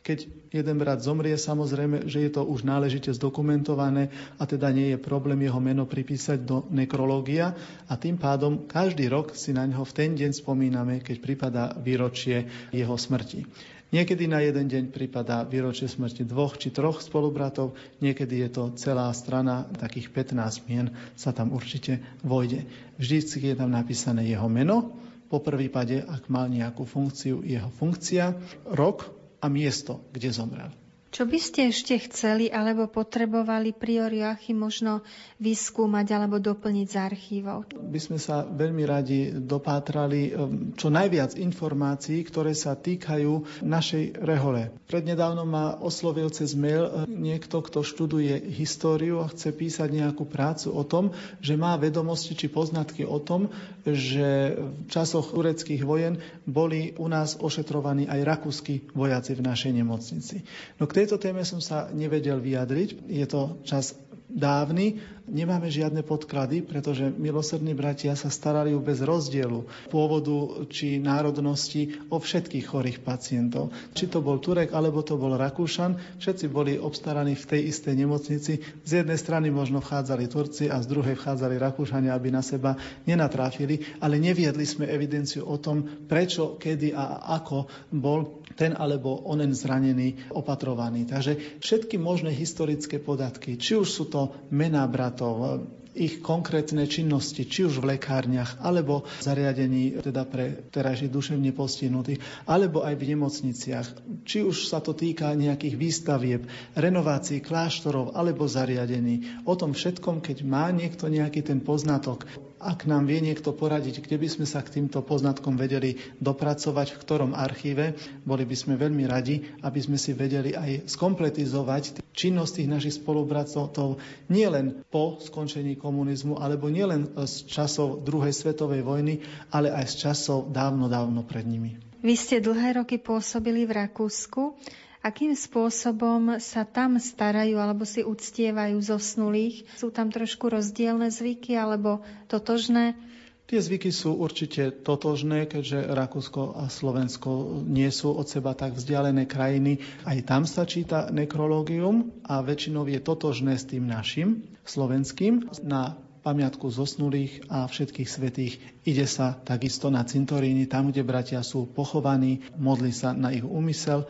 Speaker 4: Keď jeden brat zomrie, samozrejme, že je to už náležite zdokumentované a teda nie je problém jeho meno pripísať do nekrológia a tým pádom každý rok si na neho v ten deň spomíname, keď prípada výročie jeho smrti. Niekedy na jeden deň pripadá výročie smrti dvoch či troch spolubratov, niekedy je to celá strana, takých 15 mien sa tam určite vojde. Vždy je tam napísané jeho meno, po prvý pade, ak mal nejakú funkciu, jeho funkcia, rok a miesto, kde zomrel.
Speaker 2: Čo by ste ešte chceli alebo potrebovali priori Joachim možno vyskúmať alebo doplniť z archívov?
Speaker 4: By sme sa veľmi radi dopátrali um, čo najviac informácií, ktoré sa týkajú našej rehole. Prednedávno ma oslovil cez mail uh, niekto, kto študuje históriu a chce písať nejakú prácu o tom, že má vedomosti či poznatky o tom, že v časoch tureckých vojen boli u nás ošetrovaní aj rakúsky vojaci v našej nemocnici. No tejto téme som sa nevedel vyjadriť. Je to čas dávny, nemáme žiadne podklady, pretože milosrdní bratia sa starali bez rozdielu pôvodu či národnosti o všetkých chorých pacientov. Či to bol Turek, alebo to bol Rakúšan, všetci boli obstaraní v tej istej nemocnici. Z jednej strany možno vchádzali Turci a z druhej vchádzali Rakúšania, aby na seba nenatráfili, ale neviedli sme evidenciu o tom, prečo, kedy a ako bol ten alebo onen zranený opatrovaný. Takže všetky možné historické podatky, či už sú to mená bratov, ich konkrétne činnosti, či už v lekárniach, alebo zariadení teda pre terajších duševne postihnutých, alebo aj v nemocniciach. Či už sa to týka nejakých výstavieb, renovácií kláštorov alebo zariadení. O tom všetkom, keď má niekto nejaký ten poznatok, ak nám vie niekto poradiť, kde by sme sa k týmto poznatkom vedeli dopracovať, v ktorom archíve, boli by sme veľmi radi, aby sme si vedeli aj skompletizovať činnosť tých našich spolupracovcov nielen po skončení komunizmu, alebo nielen z časov druhej svetovej vojny, ale aj z časov dávno, dávno pred nimi.
Speaker 2: Vy ste dlhé roky pôsobili v Rakúsku Akým spôsobom sa tam starajú alebo si uctievajú zosnulých? Sú tam trošku rozdielne zvyky alebo totožné?
Speaker 4: Tie zvyky sú určite totožné, keďže Rakúsko a Slovensko nie sú od seba tak vzdialené krajiny. Aj tam sa číta nekrológium a väčšinou je totožné s tým našim, slovenským. Na pamiatku zosnulých a všetkých svetých ide sa takisto na cintoríny, tam, kde bratia sú pochovaní, modli sa na ich úmysel.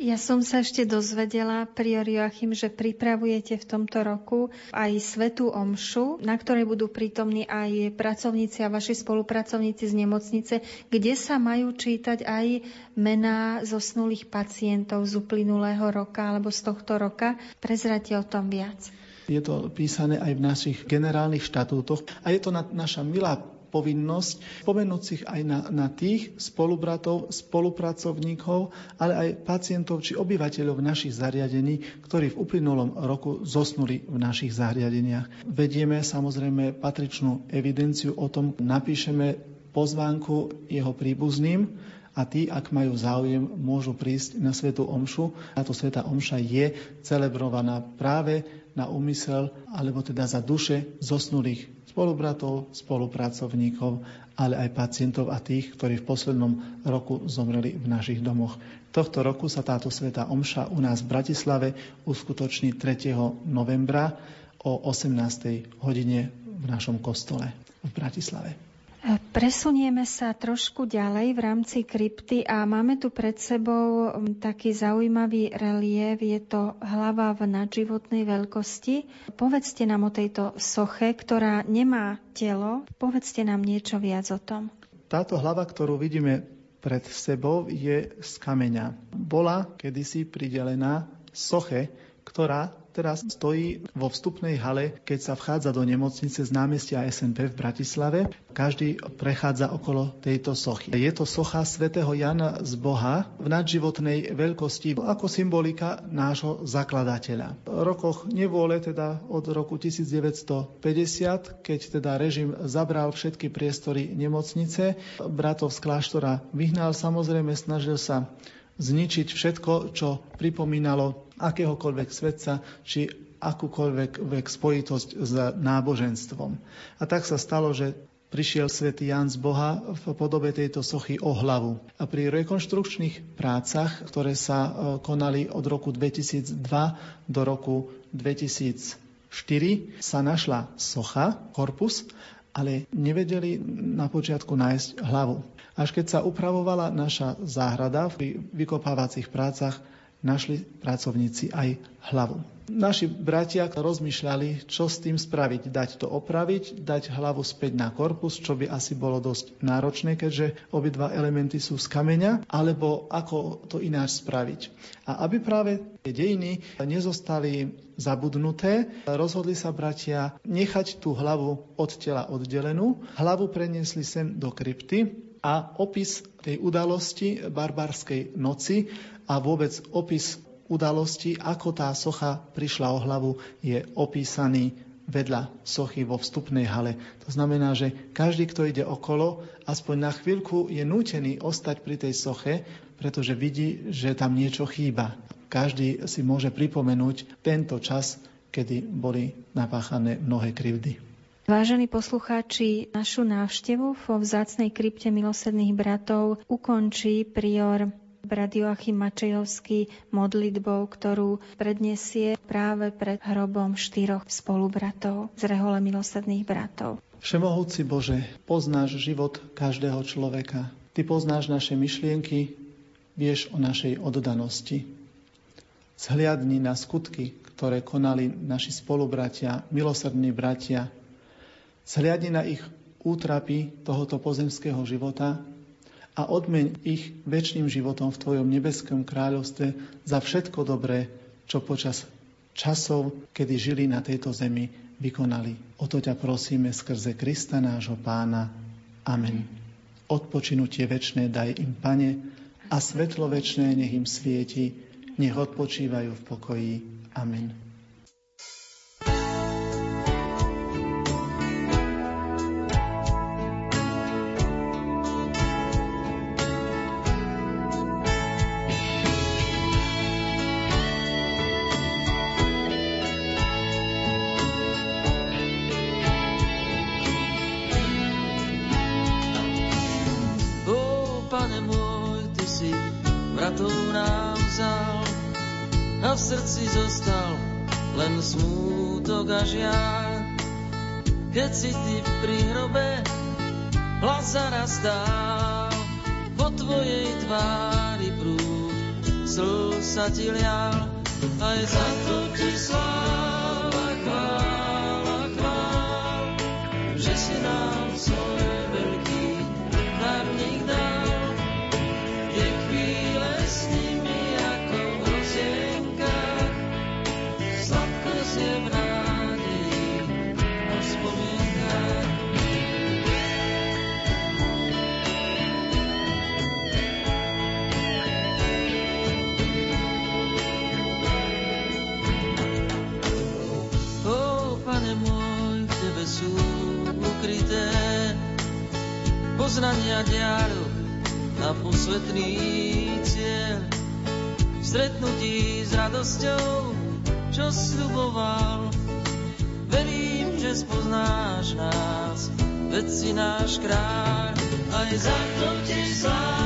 Speaker 2: Ja som sa ešte dozvedela, prior Joachim, že pripravujete v tomto roku aj svetú omšu, na ktorej budú prítomní aj pracovníci a vaši spolupracovníci z nemocnice, kde sa majú čítať aj mená zosnulých pacientov z uplynulého roka alebo z tohto roka. Prezrate o tom viac.
Speaker 4: Je to písané aj v našich generálnych štatútoch a je to na, naša milá povinnosť spomenúť si aj na, na tých spolubratov, spolupracovníkov, ale aj pacientov či obyvateľov našich zariadení, ktorí v uplynulom roku zosnuli v našich zariadeniach. Vedieme samozrejme patričnú evidenciu o tom, napíšeme pozvánku jeho príbuzným, a tí, ak majú záujem, môžu prísť na Svetú Omšu. Táto Sveta Omša je celebrovaná práve na úmysel, alebo teda za duše zosnulých spolubratov, spolupracovníkov, ale aj pacientov a tých, ktorí v poslednom roku zomreli v našich domoch. Tohto roku sa táto sveta omša u nás v Bratislave uskutoční 3. novembra o 18. hodine v našom kostole v Bratislave.
Speaker 2: Presunieme sa trošku ďalej v rámci krypty a máme tu pred sebou taký zaujímavý relief. Je to hlava v nadživotnej veľkosti. Povedzte nám o tejto soche, ktorá nemá telo. Povedzte nám niečo viac o tom.
Speaker 4: Táto hlava, ktorú vidíme pred sebou, je z kameňa. Bola kedysi pridelená soche, ktorá teraz stojí vo vstupnej hale, keď sa vchádza do nemocnice z námestia SNP v Bratislave. Každý prechádza okolo tejto sochy. Je to socha svätého Jana z Boha v nadživotnej veľkosti ako symbolika nášho zakladateľa. V rokoch nevôle, teda od roku 1950, keď teda režim zabral všetky priestory nemocnice, bratov z kláštora vyhnal, samozrejme snažil sa zničiť všetko, čo pripomínalo akéhokoľvek svetca či akúkoľvek spojitosť s náboženstvom. A tak sa stalo, že prišiel svätý Jan z Boha v podobe tejto sochy o hlavu. A pri rekonštrukčných prácach, ktoré sa e, konali od roku 2002 do roku 2004, sa našla socha, korpus, ale nevedeli na počiatku nájsť hlavu. Až keď sa upravovala naša záhrada v vykopávacích prácach, našli pracovníci aj hlavu. Naši bratia rozmýšľali, čo s tým spraviť. Dať to opraviť, dať hlavu späť na korpus, čo by asi bolo dosť náročné, keďže obidva elementy sú z kameňa, alebo ako to ináč spraviť. A aby práve tie dejiny nezostali zabudnuté, rozhodli sa bratia nechať tú hlavu od tela oddelenú. Hlavu preniesli sem do krypty, a opis tej udalosti barbarskej noci a vôbec opis udalosti, ako tá socha prišla o hlavu, je opísaný vedľa sochy vo vstupnej hale. To znamená, že každý, kto ide okolo, aspoň na chvíľku je nútený ostať pri tej soche, pretože vidí, že tam niečo chýba. Každý si môže pripomenúť tento čas, kedy boli napáchané mnohé krivdy.
Speaker 2: Vážení poslucháči, našu návštevu vo vzácnej krypte milosedných bratov ukončí prior brat Joachim Mačejovský modlitbou, ktorú predniesie práve pred hrobom štyroch spolubratov z rehole milosedných bratov.
Speaker 4: Všemohúci Bože, poznáš život každého človeka. Ty poznáš naše myšlienky, vieš o našej oddanosti. Zhliadni na skutky, ktoré konali naši spolubratia, milosrdní bratia, Zhliadni na ich útrapy tohoto pozemského života a odmeň ich väčšným životom v Tvojom nebeskom kráľovstve za všetko dobré, čo počas časov, kedy žili na tejto zemi, vykonali. O to ťa prosíme skrze Krista nášho pána. Amen. Odpočinutie väčšné daj im, Pane, a svetlo väčšné nech im svieti, nech odpočívajú v pokoji. Amen.
Speaker 5: Keď si ty pri hrobe Lazara stál, po tvojej tvári prúd slz sa ti lial, aj za to ti sláva, chvála, poznania dialog na posvetný cieľ. Stretnutí s radosťou, čo sľuboval, verím, že spoznáš nás, veď si náš kráľ, aj za to ti sláva,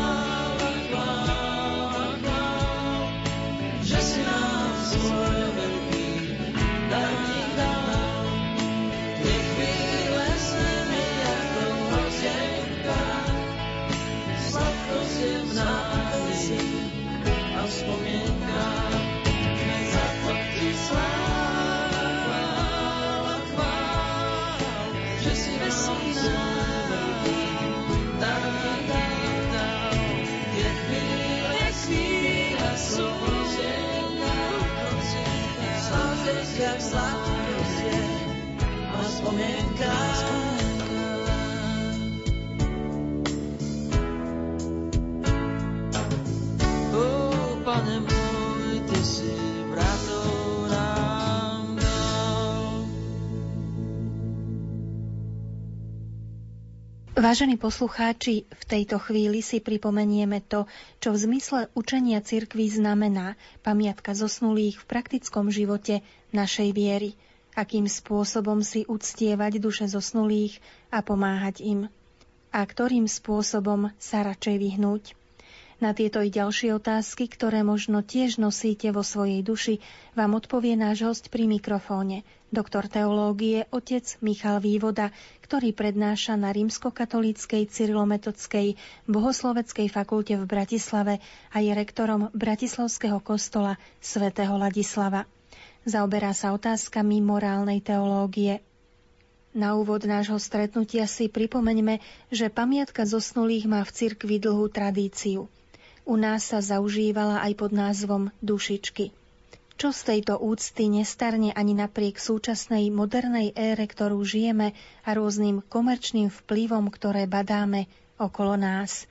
Speaker 2: Vážení poslucháči, v tejto chvíli si pripomenieme to, čo v zmysle učenia cirkví znamená pamiatka zosnulých v praktickom živote našej viery, akým spôsobom si uctievať duše zosnulých a pomáhať im a ktorým spôsobom sa radšej vyhnúť. Na tieto i ďalšie otázky, ktoré možno tiež nosíte vo svojej duši, vám odpovie náš host pri mikrofóne, doktor teológie otec Michal Vývoda, ktorý prednáša na rímskokatolíckej cyrilometodskej bohosloveckej fakulte v Bratislave a je rektorom Bratislavského kostola svätého Ladislava. Zaoberá sa otázkami morálnej teológie. Na úvod nášho stretnutia si pripomeňme, že pamiatka zosnulých má v cirkvi dlhú tradíciu – u nás sa zaužívala aj pod názvom dušičky. Čo z tejto úcty nestarne ani napriek súčasnej modernej ére, ktorú žijeme a rôznym komerčným vplyvom, ktoré badáme okolo nás.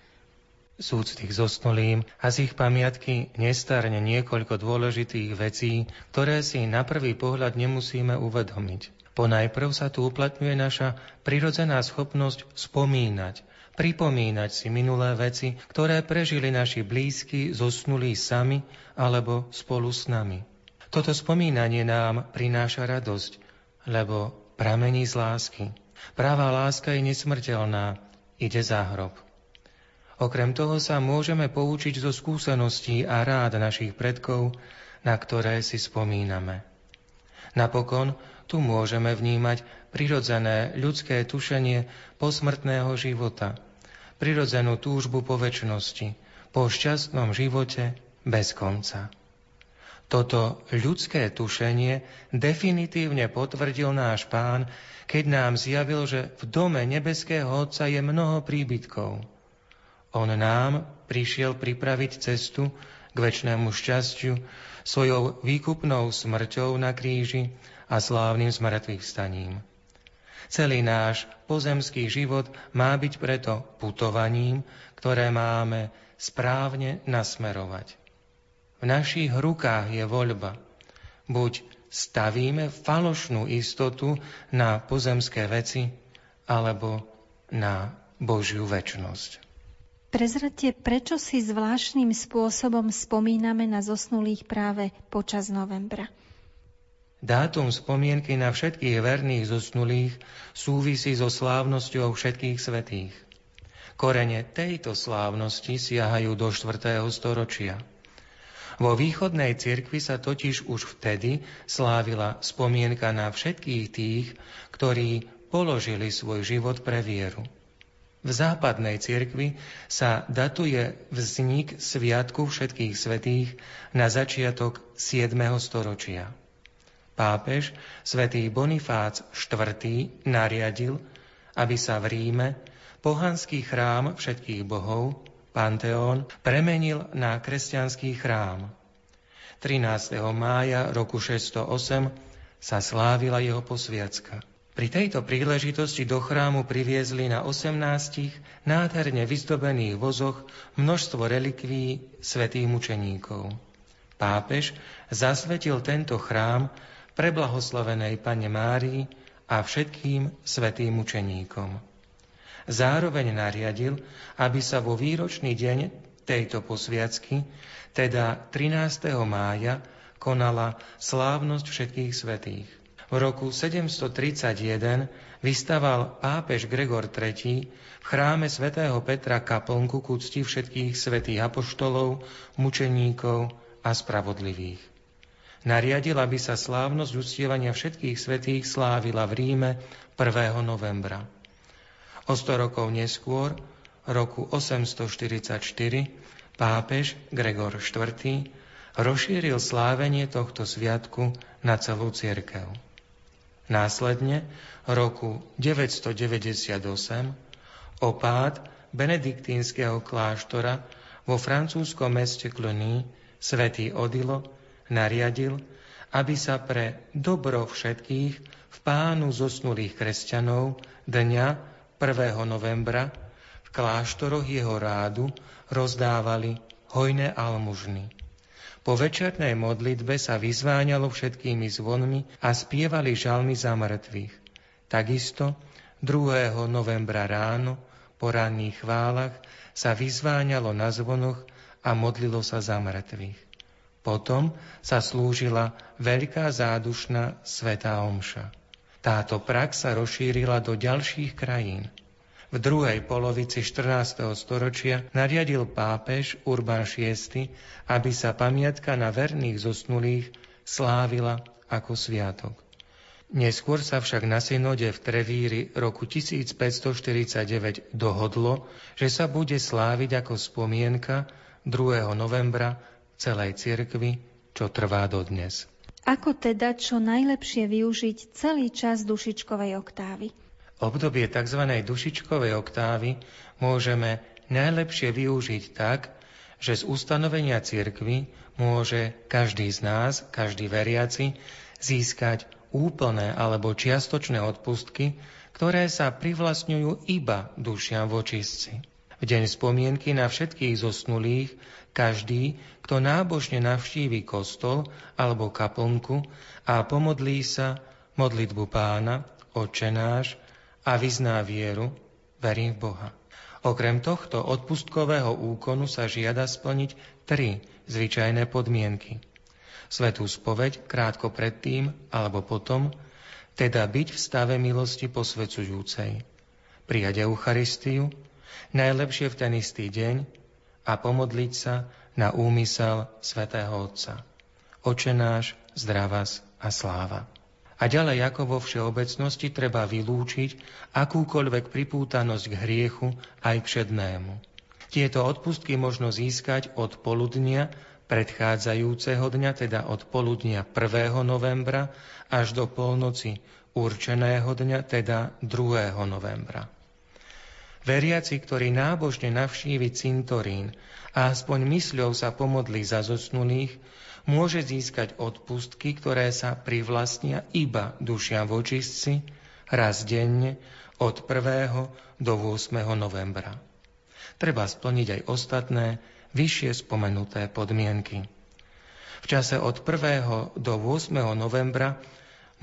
Speaker 6: Z úcty k zosnulým a z ich pamiatky nestarne niekoľko dôležitých vecí, ktoré si na prvý pohľad nemusíme uvedomiť. Ponajprv sa tu uplatňuje naša prirodzená schopnosť spomínať, pripomínať si minulé veci, ktoré prežili naši blízky, zosnulí sami alebo spolu s nami. Toto spomínanie nám prináša radosť, lebo pramení z lásky. Práva láska je nesmrteľná, ide za hrob. Okrem toho sa môžeme poučiť zo skúseností a rád našich predkov, na ktoré si spomíname. Napokon tu môžeme vnímať prirodzené ľudské tušenie posmrtného života, prirodzenú túžbu po väčšnosti, po šťastnom živote bez konca. Toto ľudské tušenie definitívne potvrdil náš pán, keď nám zjavil, že v dome nebeského Otca je mnoho príbytkov. On nám prišiel pripraviť cestu k väčšnému šťastiu svojou výkupnou smrťou na kríži a slávnym smrtvých staním. Celý náš pozemský život má byť preto putovaním, ktoré máme správne nasmerovať. V našich rukách je voľba. Buď stavíme falošnú istotu na pozemské veci, alebo na Božiu väčnosť.
Speaker 2: Prezrate, prečo si zvláštnym spôsobom spomíname na zosnulých práve počas novembra?
Speaker 6: Dátum spomienky na všetkých verných zosnulých súvisí so slávnosťou všetkých svetých. Korene tejto slávnosti siahajú do 4. storočia – vo východnej cirkvi sa totiž už vtedy slávila spomienka na všetkých tých, ktorí položili svoj život pre vieru. V západnej cirkvi sa datuje vznik Sviatku všetkých svetých na začiatok 7. storočia. Pápež svätý Bonifác IV. nariadil, aby sa v Ríme pohanský chrám všetkých bohov Panteón premenil na kresťanský chrám. 13. mája roku 608 sa slávila jeho posviacka. Pri tejto príležitosti do chrámu priviezli na 18 nádherne vyzdobených vozoch množstvo relikví svätých mučeníkov. Pápež zasvetil tento chrám preblahoslavenej Pane Márii a všetkým svätým mučeníkom. Zároveň nariadil, aby sa vo výročný deň tejto posviacky, teda 13. mája, konala slávnosť všetkých svetých. V roku 731 vystaval pápež Gregor III v chráme svätého Petra kaplnku k úcti všetkých svetých apoštolov, mučeníkov a spravodlivých. Nariadil, aby sa slávnosť uctievania všetkých svetých slávila v Ríme 1. novembra. O 100 rokov neskôr, roku 844, pápež Gregor IV. rozšíril slávenie tohto sviatku na celú cirkev. Následne, roku 998, opád benediktínskeho kláštora vo francúzskom meste Cluny svätý Odilo nariadil, aby sa pre dobro všetkých v pánu zosnulých kresťanov dňa 1. novembra v kláštoroch jeho rádu rozdávali hojné almužny. Po večernej modlitbe sa vyzváňalo všetkými zvonmi a spievali žalmy za mŕtvych. Takisto 2. novembra ráno po ranných chválach sa vyzváňalo na zvonoch a modlilo sa za mŕtvych. Potom sa slúžila veľká zádušná svetá omša. Táto prax sa rozšírila do ďalších krajín. V druhej polovici 14. storočia nariadil pápež Urbán VI, aby sa pamiatka na verných zosnulých slávila ako sviatok. Neskôr sa však na synode v Trevíri roku 1549 dohodlo, že sa bude sláviť ako spomienka 2. novembra celej cirkvi, čo trvá dodnes.
Speaker 2: Ako teda čo najlepšie využiť celý čas dušičkovej oktávy?
Speaker 6: Obdobie tzv. dušičkovej oktávy môžeme najlepšie využiť tak, že z ustanovenia cirkvy môže každý z nás, každý veriaci, získať úplné alebo čiastočné odpustky, ktoré sa privlastňujú iba dušiam v očistci. V deň spomienky na všetkých zosnulých každý, kto nábožne navštívi kostol alebo kaplnku a pomodlí sa modlitbu pána, oče náš a vyzná vieru, verím v Boha. Okrem tohto odpustkového úkonu sa žiada splniť tri zvyčajné podmienky. Svetú spoveď krátko predtým alebo potom, teda byť v stave milosti posvedzujúcej. Prijať Eucharistiu, najlepšie v ten istý deň a pomodliť sa na úmysel svätého Otca. Oče náš, zdravás a sláva. A ďalej ako vo všeobecnosti treba vylúčiť akúkoľvek pripútanosť k hriechu aj k šednému. Tieto odpustky možno získať od poludnia predchádzajúceho dňa, teda od poludnia 1. novembra až do polnoci určeného dňa, teda 2. novembra. Veriaci, ktorý nábožne navštívi cintorín a aspoň mysľou sa pomodlí za zosnulých, môže získať odpustky, ktoré sa privlastnia iba dušia v očistci raz denne od 1. do 8. novembra. Treba splniť aj ostatné, vyššie spomenuté podmienky. V čase od 1. do 8. novembra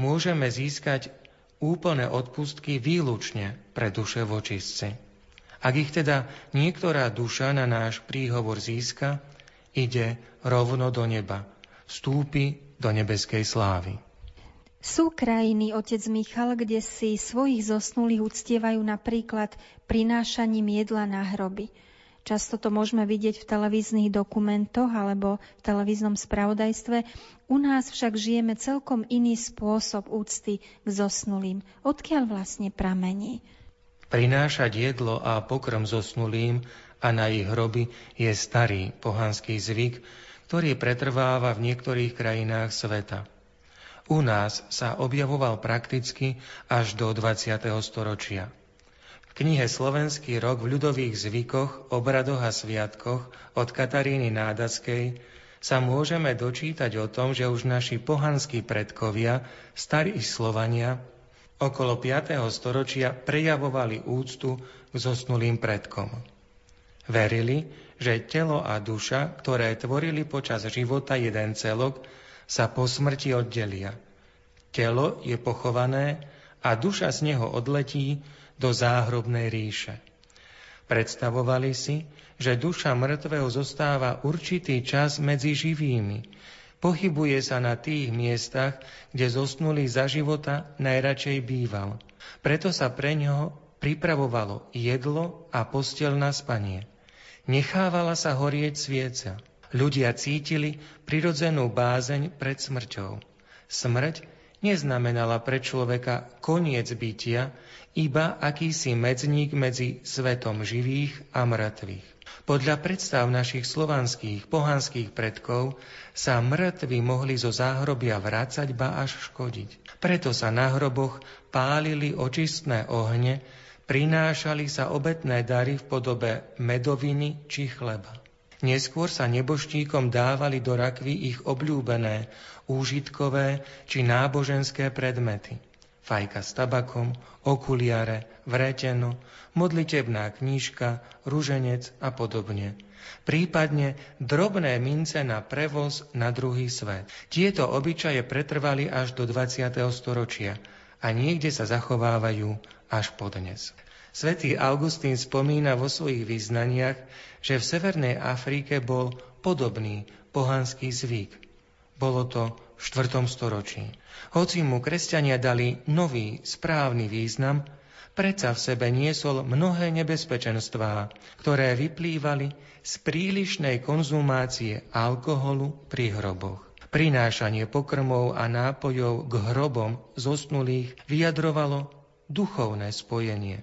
Speaker 6: môžeme získať úplné odpustky výlučne pre duše v očistci. Ak ich teda niektorá duša na náš príhovor získa, ide rovno do neba, vstúpi do nebeskej slávy.
Speaker 2: Sú krajiny, otec Michal, kde si svojich zosnulých uctievajú napríklad prinášaním jedla na hroby. Často to môžeme vidieť v televíznych dokumentoch alebo v televíznom spravodajstve. U nás však žijeme celkom iný spôsob úcty k zosnulým. Odkiaľ vlastne pramení?
Speaker 6: Prinášať jedlo a pokrm zosnulým a na ich hroby je starý pohanský zvyk, ktorý pretrváva v niektorých krajinách sveta. U nás sa objavoval prakticky až do 20. storočia. V knihe Slovenský rok v ľudových zvykoch, obradoch a sviatkoch od Kataríny Nádaskej sa môžeme dočítať o tom, že už naši pohanskí predkovia, starí Slovania, okolo 5. storočia prejavovali úctu k zosnulým predkom. Verili, že telo a duša, ktoré tvorili počas života jeden celok, sa po smrti oddelia. Telo je pochované a duša z neho odletí do záhrobnej ríše. Predstavovali si, že duša mŕtvého zostáva určitý čas medzi živými. Pohybuje sa na tých miestach, kde zosnulý za života najradšej býval. Preto sa pre ňoho pripravovalo jedlo a postel na spanie. Nechávala sa horieť svieca. Ľudia cítili prirodzenú bázeň pred smrťou. Smrť neznamenala pre človeka koniec bytia, iba akýsi medzník medzi svetom živých a mŕtvych. Podľa predstav našich slovanských pohanských predkov sa mŕtvi mohli zo záhrobia vrácať ba až škodiť. Preto sa na hroboch pálili očistné ohne, prinášali sa obetné dary v podobe medoviny či chleba. Neskôr sa neboštíkom dávali do rakvy ich obľúbené, úžitkové či náboženské predmety. Fajka s tabakom, okuliare, vreteno, modlitebná knížka, ruženec a podobne. Prípadne drobné mince na prevoz na druhý svet. Tieto obyčaje pretrvali až do 20. storočia a niekde sa zachovávajú až podnes. Svetý Augustín spomína vo svojich význaniach, že v Severnej Afrike bol podobný pohanský zvyk. Bolo to v 4. storočí. Hoci mu kresťania dali nový, správny význam, predsa v sebe niesol mnohé nebezpečenstvá, ktoré vyplývali z prílišnej konzumácie alkoholu pri hroboch. Prinášanie pokrmov a nápojov k hrobom zosnulých vyjadrovalo duchovné spojenie.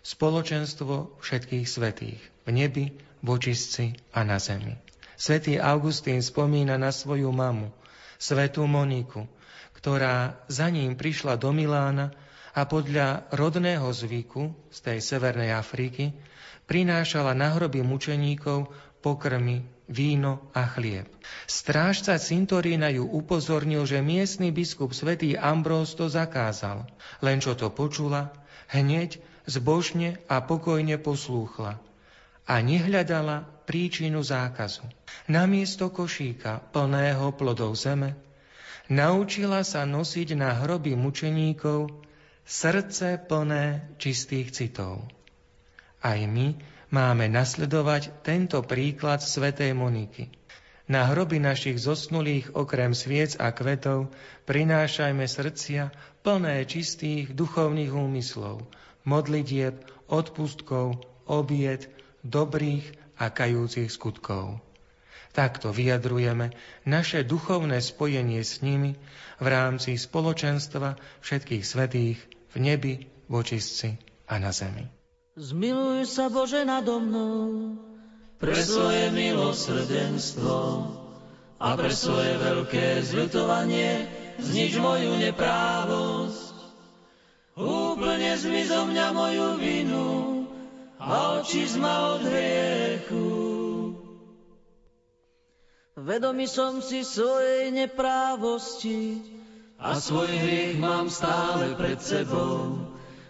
Speaker 6: Spoločenstvo všetkých svetých v nebi, v očistci a na zemi. Svetý Augustín spomína na svoju mamu, svetú Moniku, ktorá za ním prišla do Milána a podľa rodného zvyku z tej severnej Afriky prinášala na hroby mučeníkov pokrmy, víno a chlieb. Strážca cintorína ju upozornil, že miestny biskup svätý Ambrós to zakázal. Len čo to počula, hneď zbožne a pokojne poslúchla a nehľadala príčinu zákazu. Namiesto košíka plného plodov zeme naučila sa nosiť na hroby mučeníkov srdce plné čistých citov. Aj my máme nasledovať tento príklad svätej Moniky. Na hroby našich zosnulých okrem sviec a kvetov prinášajme srdcia plné čistých duchovných úmyslov, modlitieb, odpustkov, obiet, dobrých a kajúcich skutkov. Takto vyjadrujeme naše duchovné spojenie s nimi v rámci spoločenstva všetkých svetých v nebi, v očistci a na zemi.
Speaker 5: Zmiluj sa Bože nado mnou, pre svoje milosrdenstvo a pre svoje veľké zľutovanie znič moju neprávosť. Úplne zmiz zo mňa moju vinu a očist ma od hriechu. Vedomý som si svojej neprávosti a svoj hriech mám stále pred sebou.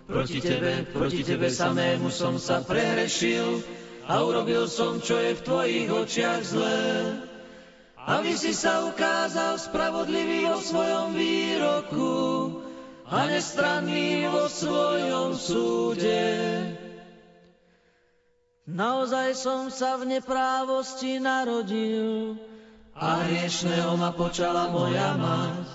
Speaker 5: Proti tebe, proti tebe samému som sa prehrešil a urobil som, čo je v tvojich očiach zlé. Aby si sa ukázal spravodlivý vo svojom výroku a nestranný vo svojom súde. Naozaj som sa v neprávosti narodil, a hriešného ma počala moja mať.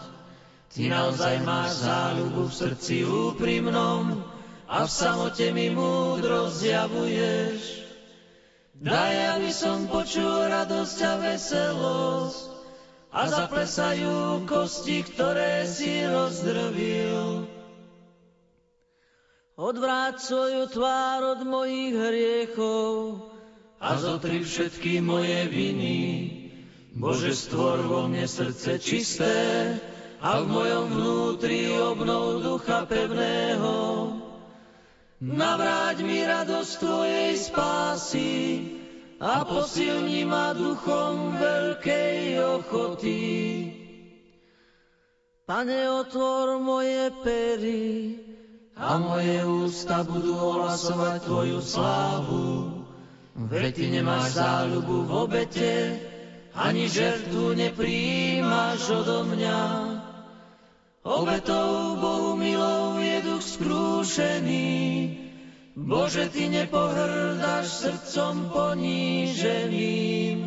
Speaker 5: Ty naozaj máš záľubu v srdci úprimnom a v samote mi múdro zjavuješ. Daj, aby som počul radosť a veselosť a zaplesajú kosti, ktoré si rozdrvil. Odvráť svoju tvár od mojich hriechov a zotri všetky moje viny Bože, stvor vo mne srdce čisté a v mojom vnútri obnov ducha pevného. Navráť mi radosť Tvojej spásy a posilni ma duchom veľkej ochoty. Pane, otvor moje pery a moje ústa budú ohlasovať Tvoju slávu. Veď Ty nemáš záľubu v obete, ani žertvu nepríjmaš odo mňa. Obetou Bohu milou je duch skrúšený, Bože, Ty nepohrdáš srdcom poníženým.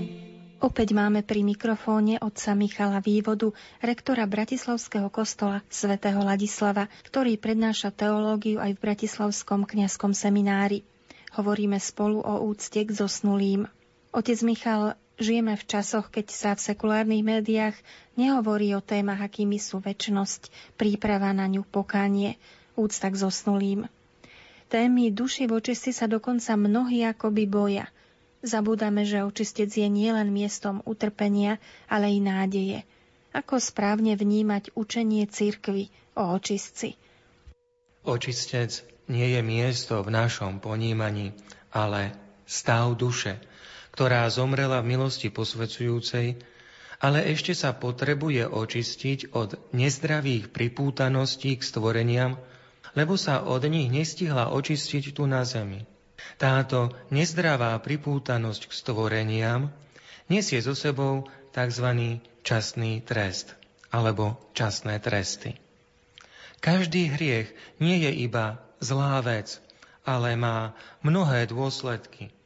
Speaker 2: Opäť máme pri mikrofóne otca Michala Vývodu, rektora Bratislavského kostola svätého Ladislava, ktorý prednáša teológiu aj v Bratislavskom kňazskom seminári. Hovoríme spolu o úcte k zosnulým. Otec Michal, Žijeme v časoch, keď sa v sekulárnych médiách nehovorí o témach, akými sú väčnosť, príprava na ňu, pokánie, úcta k zosnulým. Témy duši v očisti sa dokonca mnohí akoby boja. Zabúdame, že očistec je nielen miestom utrpenia, ale i nádeje. Ako správne vnímať učenie cirkvy o očistci?
Speaker 6: Očistec nie je miesto v našom ponímaní, ale stav duše – ktorá zomrela v milosti posvedzujúcej, ale ešte sa potrebuje očistiť od nezdravých pripútaností k stvoreniam, lebo sa od nich nestihla očistiť tu na zemi. Táto nezdravá pripútanosť k stvoreniam nesie so sebou tzv. časný trest alebo časné tresty. Každý hriech nie je iba zlá vec, ale má mnohé dôsledky –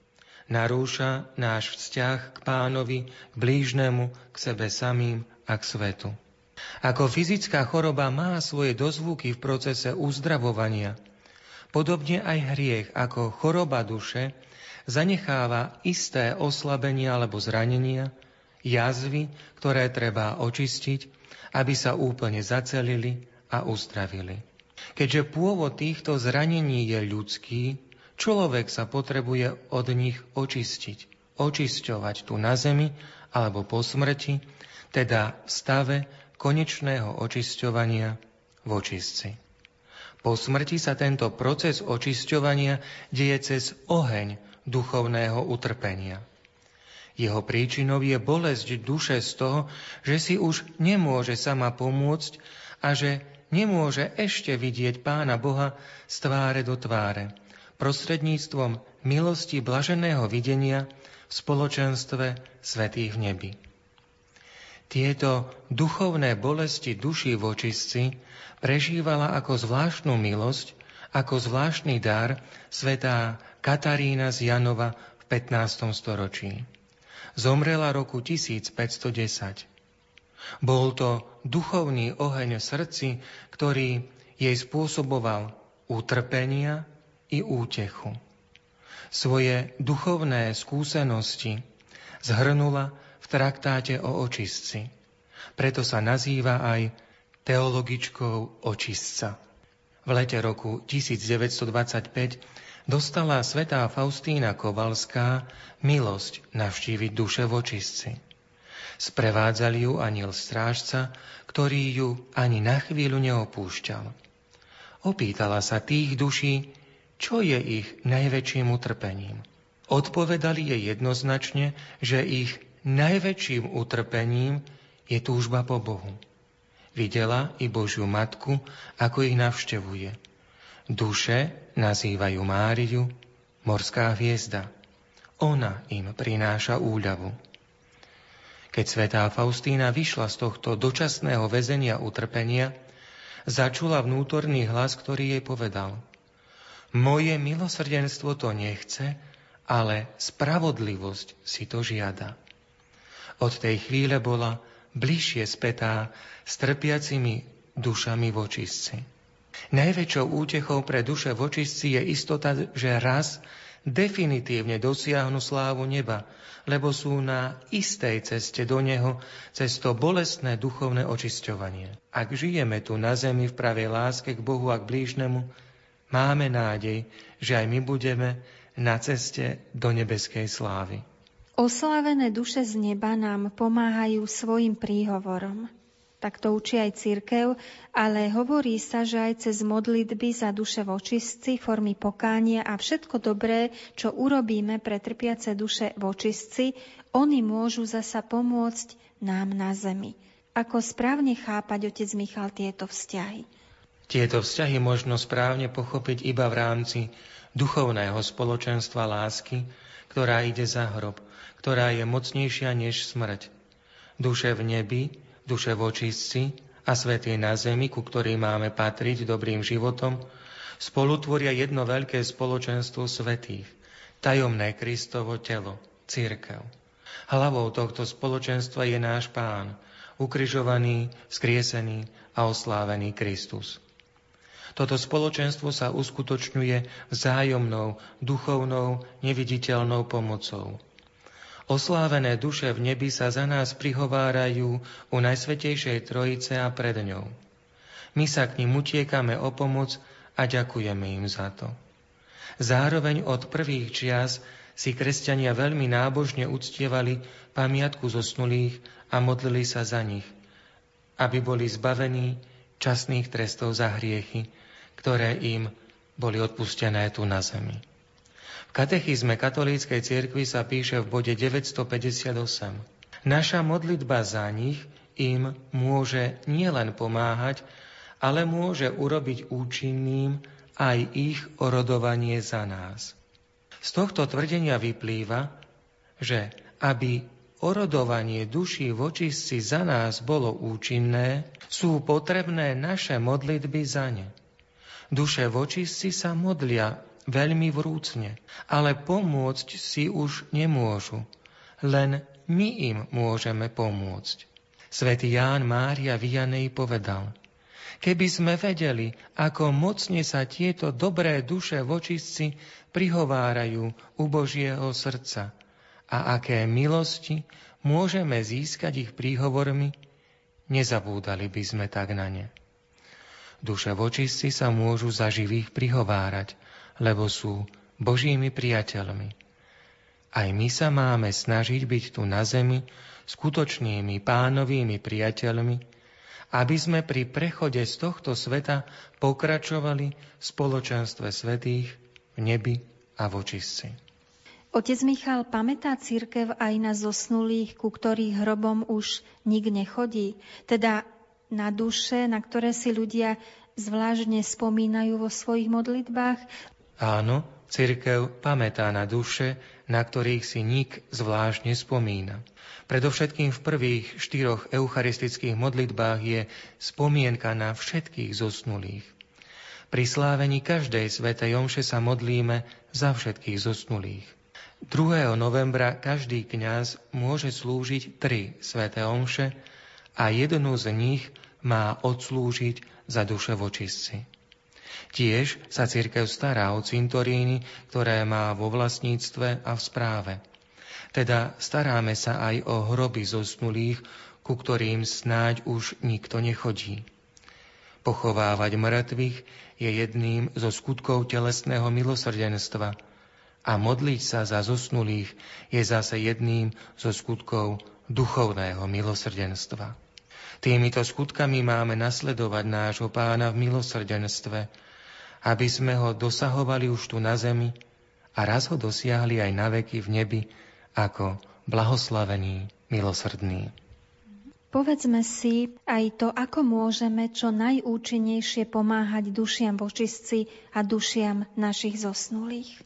Speaker 6: narúša náš vzťah k pánovi, k blížnemu, k sebe samým a k svetu. Ako fyzická choroba má svoje dozvuky v procese uzdravovania, podobne aj hriech ako choroba duše zanecháva isté oslabenia alebo zranenia, jazvy, ktoré treba očistiť, aby sa úplne zacelili a uzdravili. Keďže pôvod týchto zranení je ľudský, Človek sa potrebuje od nich očistiť, očisťovať tu na zemi alebo po smrti, teda v stave konečného očisťovania v očistci. Po smrti sa tento proces očisťovania deje cez oheň duchovného utrpenia. Jeho príčinou je bolesť duše z toho, že si už nemôže sama pomôcť a že nemôže ešte vidieť Pána Boha z tváre do tváre prostredníctvom milosti blaženého videnia v spoločenstve svetých v nebi. Tieto duchovné bolesti duši v očistci prežívala ako zvláštnu milosť, ako zvláštny dar svetá Katarína z Janova v 15. storočí. Zomrela roku 1510. Bol to duchovný oheň v srdci, ktorý jej spôsoboval utrpenia i útechu. Svoje duchovné skúsenosti zhrnula v traktáte o očistci. Preto sa nazýva aj teologičkou očistca. V lete roku 1925 dostala svetá Faustína Kovalská milosť navštíviť duše v očistci. Sprevádzali ju aniel strážca, ktorý ju ani na chvíľu neopúšťal. Opýtala sa tých duší, čo je ich najväčším utrpením. Odpovedali jej jednoznačne, že ich najväčším utrpením je túžba po Bohu. Videla i Božiu Matku, ako ich navštevuje. Duše nazývajú Máriu morská hviezda. Ona im prináša úľavu. Keď svetá Faustína vyšla z tohto dočasného väzenia utrpenia, začula vnútorný hlas, ktorý jej povedal Moje milosrdenstvo to nechce, ale spravodlivosť si to žiada. Od tej chvíle bola bližšie spätá s trpiacimi dušami v očistci. Najväčšou útechou pre duše v očistci je istota, že raz definitívne dosiahnu slávu neba, lebo sú na istej ceste do neho cez to bolestné duchovné očisťovanie. Ak žijeme tu na zemi v pravej láske k Bohu a k blížnemu, máme nádej, že aj my budeme na ceste do nebeskej slávy.
Speaker 2: Oslávené duše z neba nám pomáhajú svojim príhovorom. Tak to učí aj církev, ale hovorí sa, že aj cez modlitby za duše v formy pokánia a všetko dobré, čo urobíme pre trpiace duše v oni môžu zasa pomôcť nám na zemi. Ako správne chápať, otec Michal, tieto vzťahy?
Speaker 6: Tieto vzťahy možno správne pochopiť iba v rámci duchovného spoločenstva lásky, ktorá ide za hrob, ktorá je mocnejšia než smrť. Duše v nebi, duše v očistci a svety na zemi, ku ktorým máme patriť dobrým životom, spolutvoria jedno veľké spoločenstvo svetých, tajomné Kristovo telo, církev. Hlavou tohto spoločenstva je náš pán, ukrižovaný, skriesený a oslávený Kristus. Toto spoločenstvo sa uskutočňuje vzájomnou, duchovnou, neviditeľnou pomocou. Oslávené duše v nebi sa za nás prihovárajú u Najsvetejšej Trojice a pred ňou. My sa k ním utiekame o pomoc a ďakujeme im za to. Zároveň od prvých čias si kresťania veľmi nábožne uctievali pamiatku zosnulých a modlili sa za nich, aby boli zbavení časných trestov za hriechy, ktoré im boli odpustené tu na zemi katechizme katolíckej cirkvi sa píše v bode 958. Naša modlitba za nich im môže nielen pomáhať, ale môže urobiť účinným aj ich orodovanie za nás. Z tohto tvrdenia vyplýva, že aby orodovanie duší v očistci za nás bolo účinné, sú potrebné naše modlitby za ne. Duše v očistci sa modlia veľmi vrúcne, ale pomôcť si už nemôžu. Len my im môžeme pomôcť. Svetý Ján Mária Vianej povedal, keby sme vedeli, ako mocne sa tieto dobré duše v očistci prihovárajú u Božieho srdca a aké milosti môžeme získať ich príhovormi, nezabúdali by sme tak na ne. Duše v očistci sa môžu za živých prihovárať, lebo sú Božími priateľmi. Aj my sa máme snažiť byť tu na zemi skutočnými pánovými priateľmi, aby sme pri prechode z tohto sveta pokračovali v spoločenstve svetých v nebi a v očistci.
Speaker 2: Otec Michal, pamätá církev aj na zosnulých, ku ktorých hrobom už nik nechodí, teda na duše, na ktoré si ľudia zvláštne spomínajú vo svojich modlitbách,
Speaker 6: Áno, cirkev pamätá na duše, na ktorých si nik zvlášť nespomína. Predovšetkým v prvých štyroch eucharistických modlitbách je spomienka na všetkých zosnulých. Pri slávení každej svetej omše sa modlíme za všetkých zosnulých. 2. novembra každý kňaz môže slúžiť tri sväté omše a jednu z nich má odslúžiť za duše vočistci. Tiež sa církev stará o cintoríny, ktoré má vo vlastníctve a v správe. Teda staráme sa aj o hroby zosnulých, ku ktorým snáď už nikto nechodí. Pochovávať mŕtvych je jedným zo skutkov telesného milosrdenstva – a modliť sa za zosnulých je zase jedným zo skutkov duchovného milosrdenstva. Týmito skutkami máme nasledovať nášho pána v milosrdenstve, aby sme ho dosahovali už tu na zemi a raz ho dosiahli aj na veky v nebi ako blahoslavený, milosrdný.
Speaker 2: Povedzme si aj to, ako môžeme čo najúčinnejšie pomáhať dušiam vočistci a dušiam našich zosnulých.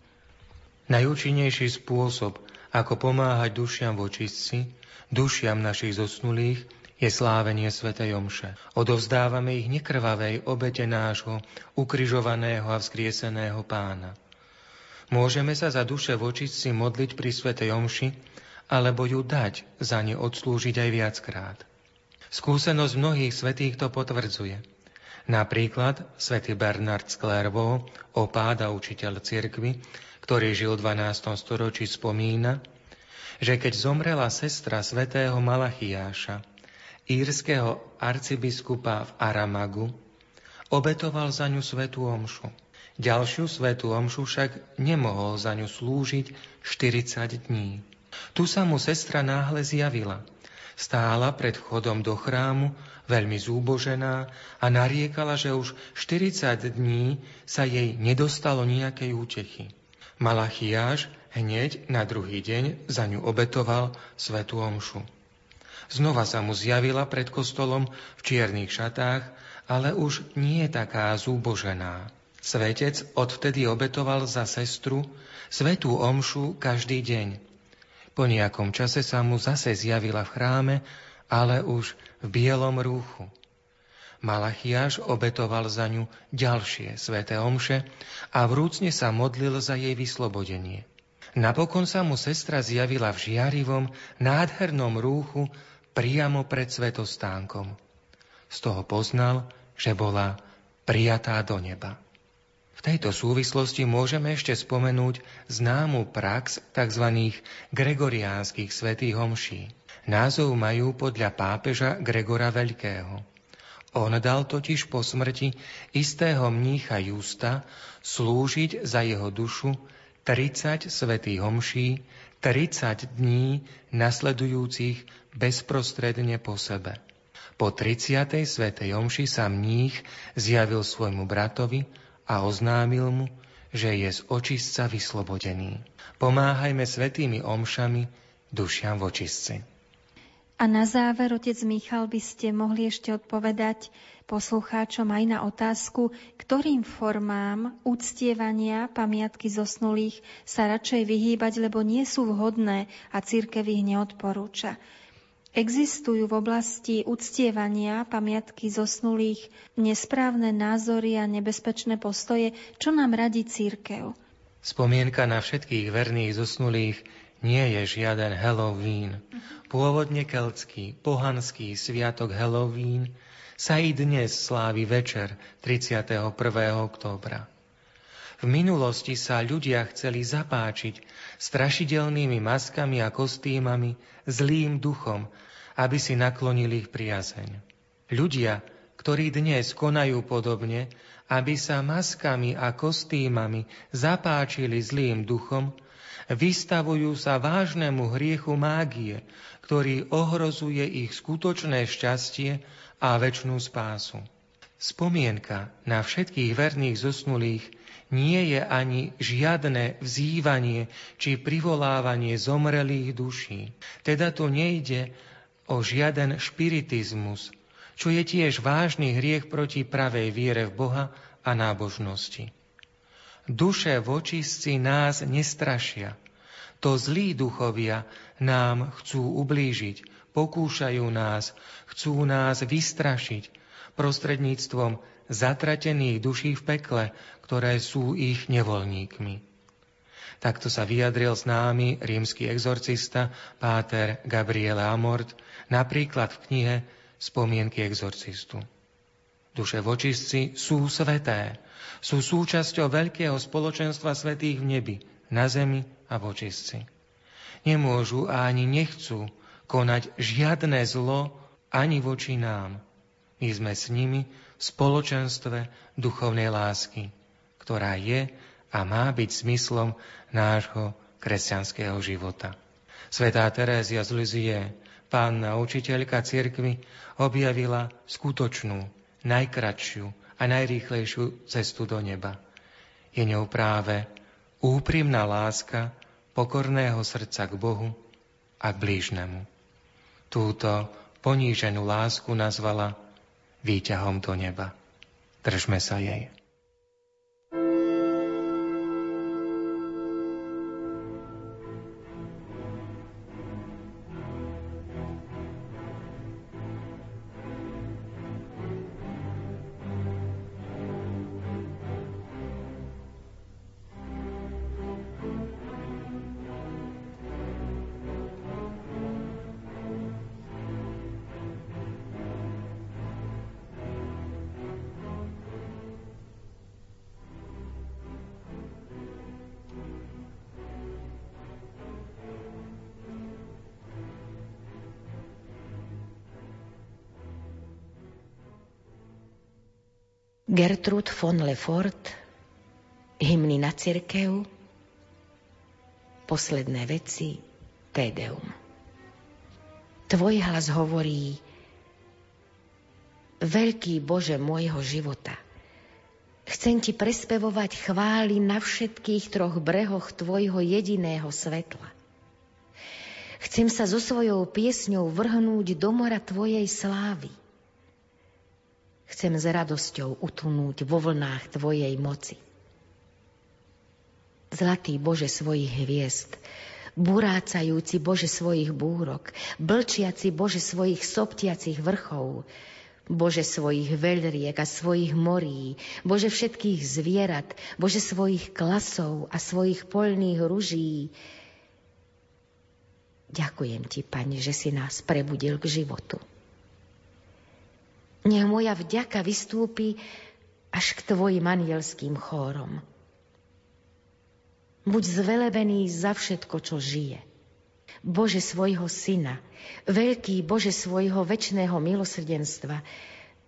Speaker 6: Najúčinnejší spôsob, ako pomáhať dušiam vočistci, dušiam našich zosnulých, je slávenie Svetej Omše. Odovzdávame ich nekrvavej obete nášho ukrižovaného a vzkrieseného pána. Môžeme sa za duše vočistci modliť pri Svetej Omši, alebo ju dať za ne odslúžiť aj viackrát. Skúsenosť mnohých svetých to potvrdzuje. Napríklad svätý Bernard z Clairvaux, opáda učiteľ cirkvy, ktorý žil v 12. storočí, spomína, že keď zomrela sestra svätého Malachiáša, írskeho arcibiskupa v Aramagu, obetoval za ňu svetú omšu. Ďalšiu svetú omšu však nemohol za ňu slúžiť 40 dní. Tu sa mu sestra náhle zjavila. Stála pred vchodom do chrámu, veľmi zúbožená a nariekala, že už 40 dní sa jej nedostalo nejakej útechy. Malachiáš hneď na druhý deň za ňu obetoval svetú omšu. Znova sa mu zjavila pred kostolom v čiernych šatách, ale už nie taká zúbožená. Svetec odvtedy obetoval za sestru svetú omšu každý deň. Po nejakom čase sa mu zase zjavila v chráme, ale už v bielom rúchu. Malachiáš obetoval za ňu ďalšie sveté omše a vrúcne sa modlil za jej vyslobodenie. Napokon sa mu sestra zjavila v žiarivom, nádhernom rúchu priamo pred svetostánkom. Z toho poznal, že bola prijatá do neba. V tejto súvislosti môžeme ešte spomenúť známu prax tzv. gregoriánskych svetých homší. Názov majú podľa pápeža Gregora Veľkého. On dal totiž po smrti istého mnícha Justa slúžiť za jeho dušu 30 svetých homší, 30 dní nasledujúcich bezprostredne po sebe. Po 30. svetej omši sa mních zjavil svojmu bratovi a oznámil mu, že je z očistca vyslobodený. Pomáhajme svetými omšami dušiam v očistci.
Speaker 2: A na záver, otec Michal, by ste mohli ešte odpovedať poslucháčom aj na otázku, ktorým formám uctievania pamiatky zosnulých sa radšej vyhýbať, lebo nie sú vhodné a církev ich neodporúča. Existujú v oblasti uctievania pamiatky zosnulých nesprávne názory a nebezpečné postoje, čo nám radí církev.
Speaker 6: Spomienka na všetkých verných zosnulých nie je žiaden Halloween. Pôvodne keltský, pohanský sviatok Halloween sa i dnes slávi večer 31. októbra. V minulosti sa ľudia chceli zapáčiť strašidelnými maskami a kostýmami zlým duchom, aby si naklonili ich priazeň. Ľudia, ktorí dnes konajú podobne, aby sa maskami a kostýmami zapáčili zlým duchom, vystavujú sa vážnemu hriechu mágie, ktorý ohrozuje ich skutočné šťastie a väčšnú spásu. Spomienka na všetkých verných zosnulých nie je ani žiadne vzývanie či privolávanie zomrelých duší. Teda tu nejde o žiaden špiritizmus, čo je tiež vážny hriech proti pravej viere v Boha a nábožnosti. Duše vočistci nás nestrašia. To zlí duchovia nám chcú ublížiť, pokúšajú nás, chcú nás vystrašiť prostredníctvom zatratených duší v pekle, ktoré sú ich nevolníkmi. Takto sa vyjadril známy rímsky exorcista Páter Gabriele Amort napríklad v knihe Spomienky exorcistu. Duše vočistci sú sveté, sú súčasťou veľkého spoločenstva svetých v nebi, na zemi a vočistci. Nemôžu a ani nechcú konať žiadne zlo ani voči nám. My sme s nimi v spoločenstve duchovnej lásky, ktorá je a má byť zmyslom nášho kresťanského života. Svetá Terézia z Lizie, pánna učiteľka cirkvy, objavila skutočnú, najkratšiu a najrýchlejšiu cestu do neba. Je ňou práve úprimná láska pokorného srdca k Bohu a k blížnemu. Túto poníženú lásku nazvala výťahom do neba. Držme sa jej.
Speaker 3: Gertrud von Lefort, hymny na cirkev, posledné veci, Tedeum. Tvoj hlas hovorí, Veľký Bože môjho života, chcem Ti prespevovať chvály na všetkých troch brehoch Tvojho jediného svetla. Chcem sa so svojou piesňou vrhnúť do mora Tvojej slávy – Chcem s radosťou utlnúť vo vlnách Tvojej moci. Zlatý Bože svojich hviezd, burácajúci Bože svojich búrok, blčiaci Bože svojich soptiacich vrchov, Bože svojich veľriek a svojich morí, Bože všetkých zvierat, Bože svojich klasov a svojich polných ruží. Ďakujem Ti, Pane, že si nás prebudil k životu. Nech moja vďaka vystúpi až k tvojim anielským chórom. Buď zvelebený za všetko, čo žije. Bože svojho syna, veľký Bože svojho väčšného milosrdenstva,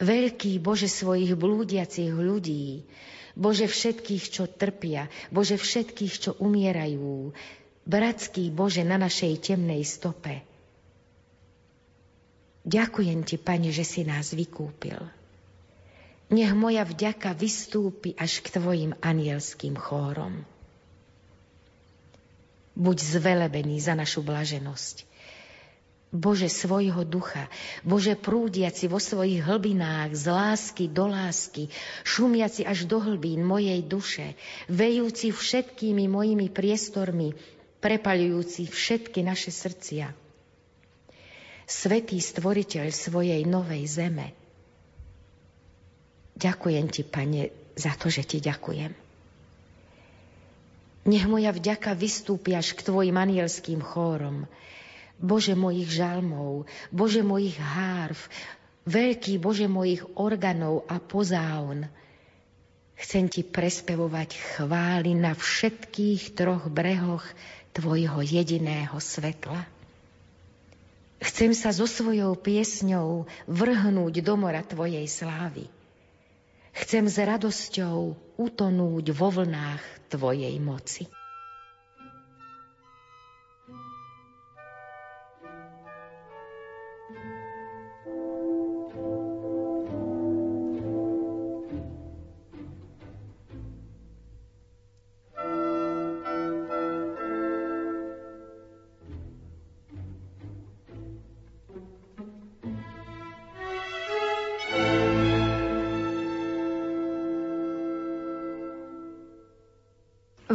Speaker 3: veľký Bože svojich blúdiacich ľudí, Bože všetkých, čo trpia, Bože všetkých, čo umierajú, bratský Bože na našej temnej stope – Ďakujem ti, Pane, že si nás vykúpil. Nech moja vďaka vystúpi až k tvojim anielským chórom. Buď zvelebený za našu blaženosť. Bože svojho ducha, Bože prúdiaci vo svojich hlbinách z lásky do lásky, šumiaci až do hlbín mojej duše, vejúci všetkými mojimi priestormi, prepaľujúci všetky naše srdcia svetý stvoriteľ svojej novej zeme. Ďakujem ti, Pane, za to, že ti ďakujem. Nech moja vďaka vystúpi až k tvojim anielským chórom. Bože mojich žalmov, Bože mojich hárv, veľký Bože mojich organov a pozáun. Chcem ti prespevovať chvály na všetkých troch brehoch tvojho jediného svetla. Chcem sa so svojou piesňou vrhnúť do mora Tvojej slávy. Chcem s radosťou utonúť vo vlnách Tvojej moci.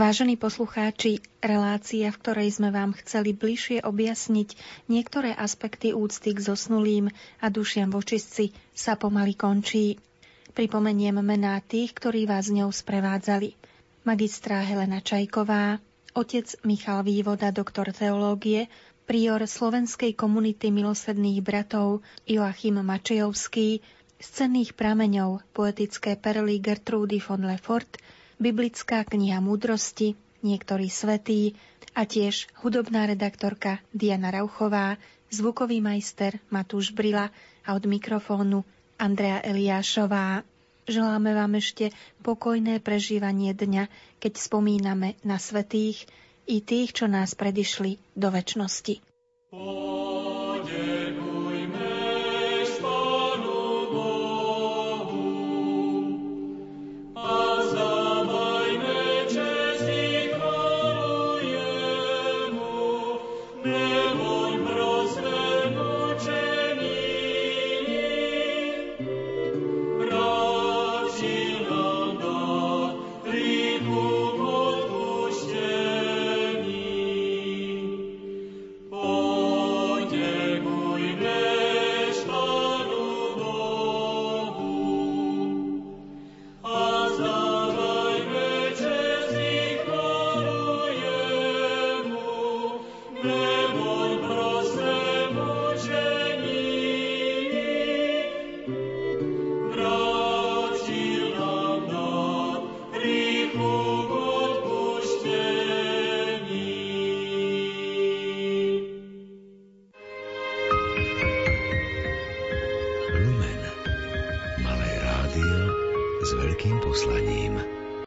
Speaker 2: Vážení poslucháči, relácia, v ktorej sme vám chceli bližšie objasniť niektoré aspekty úcty k zosnulým a dušiam vočistci, sa pomaly končí. Pripomeniem mená tých, ktorí vás ňou sprevádzali. Magistrá Helena Čajková, otec Michal Vývoda, doktor teológie, prior slovenskej komunity milosrdných bratov Joachim Mačejovský, z cenných prameňov poetické perly Gertrudy von Lefort, biblická kniha múdrosti, niektorí svetí a tiež hudobná redaktorka Diana Rauchová, zvukový majster Matúš Brila a od mikrofónu Andrea Eliášová. Želáme vám ešte pokojné prežívanie dňa, keď spomíname na svetých i tých, čo nás predišli do väčšnosti. Oh.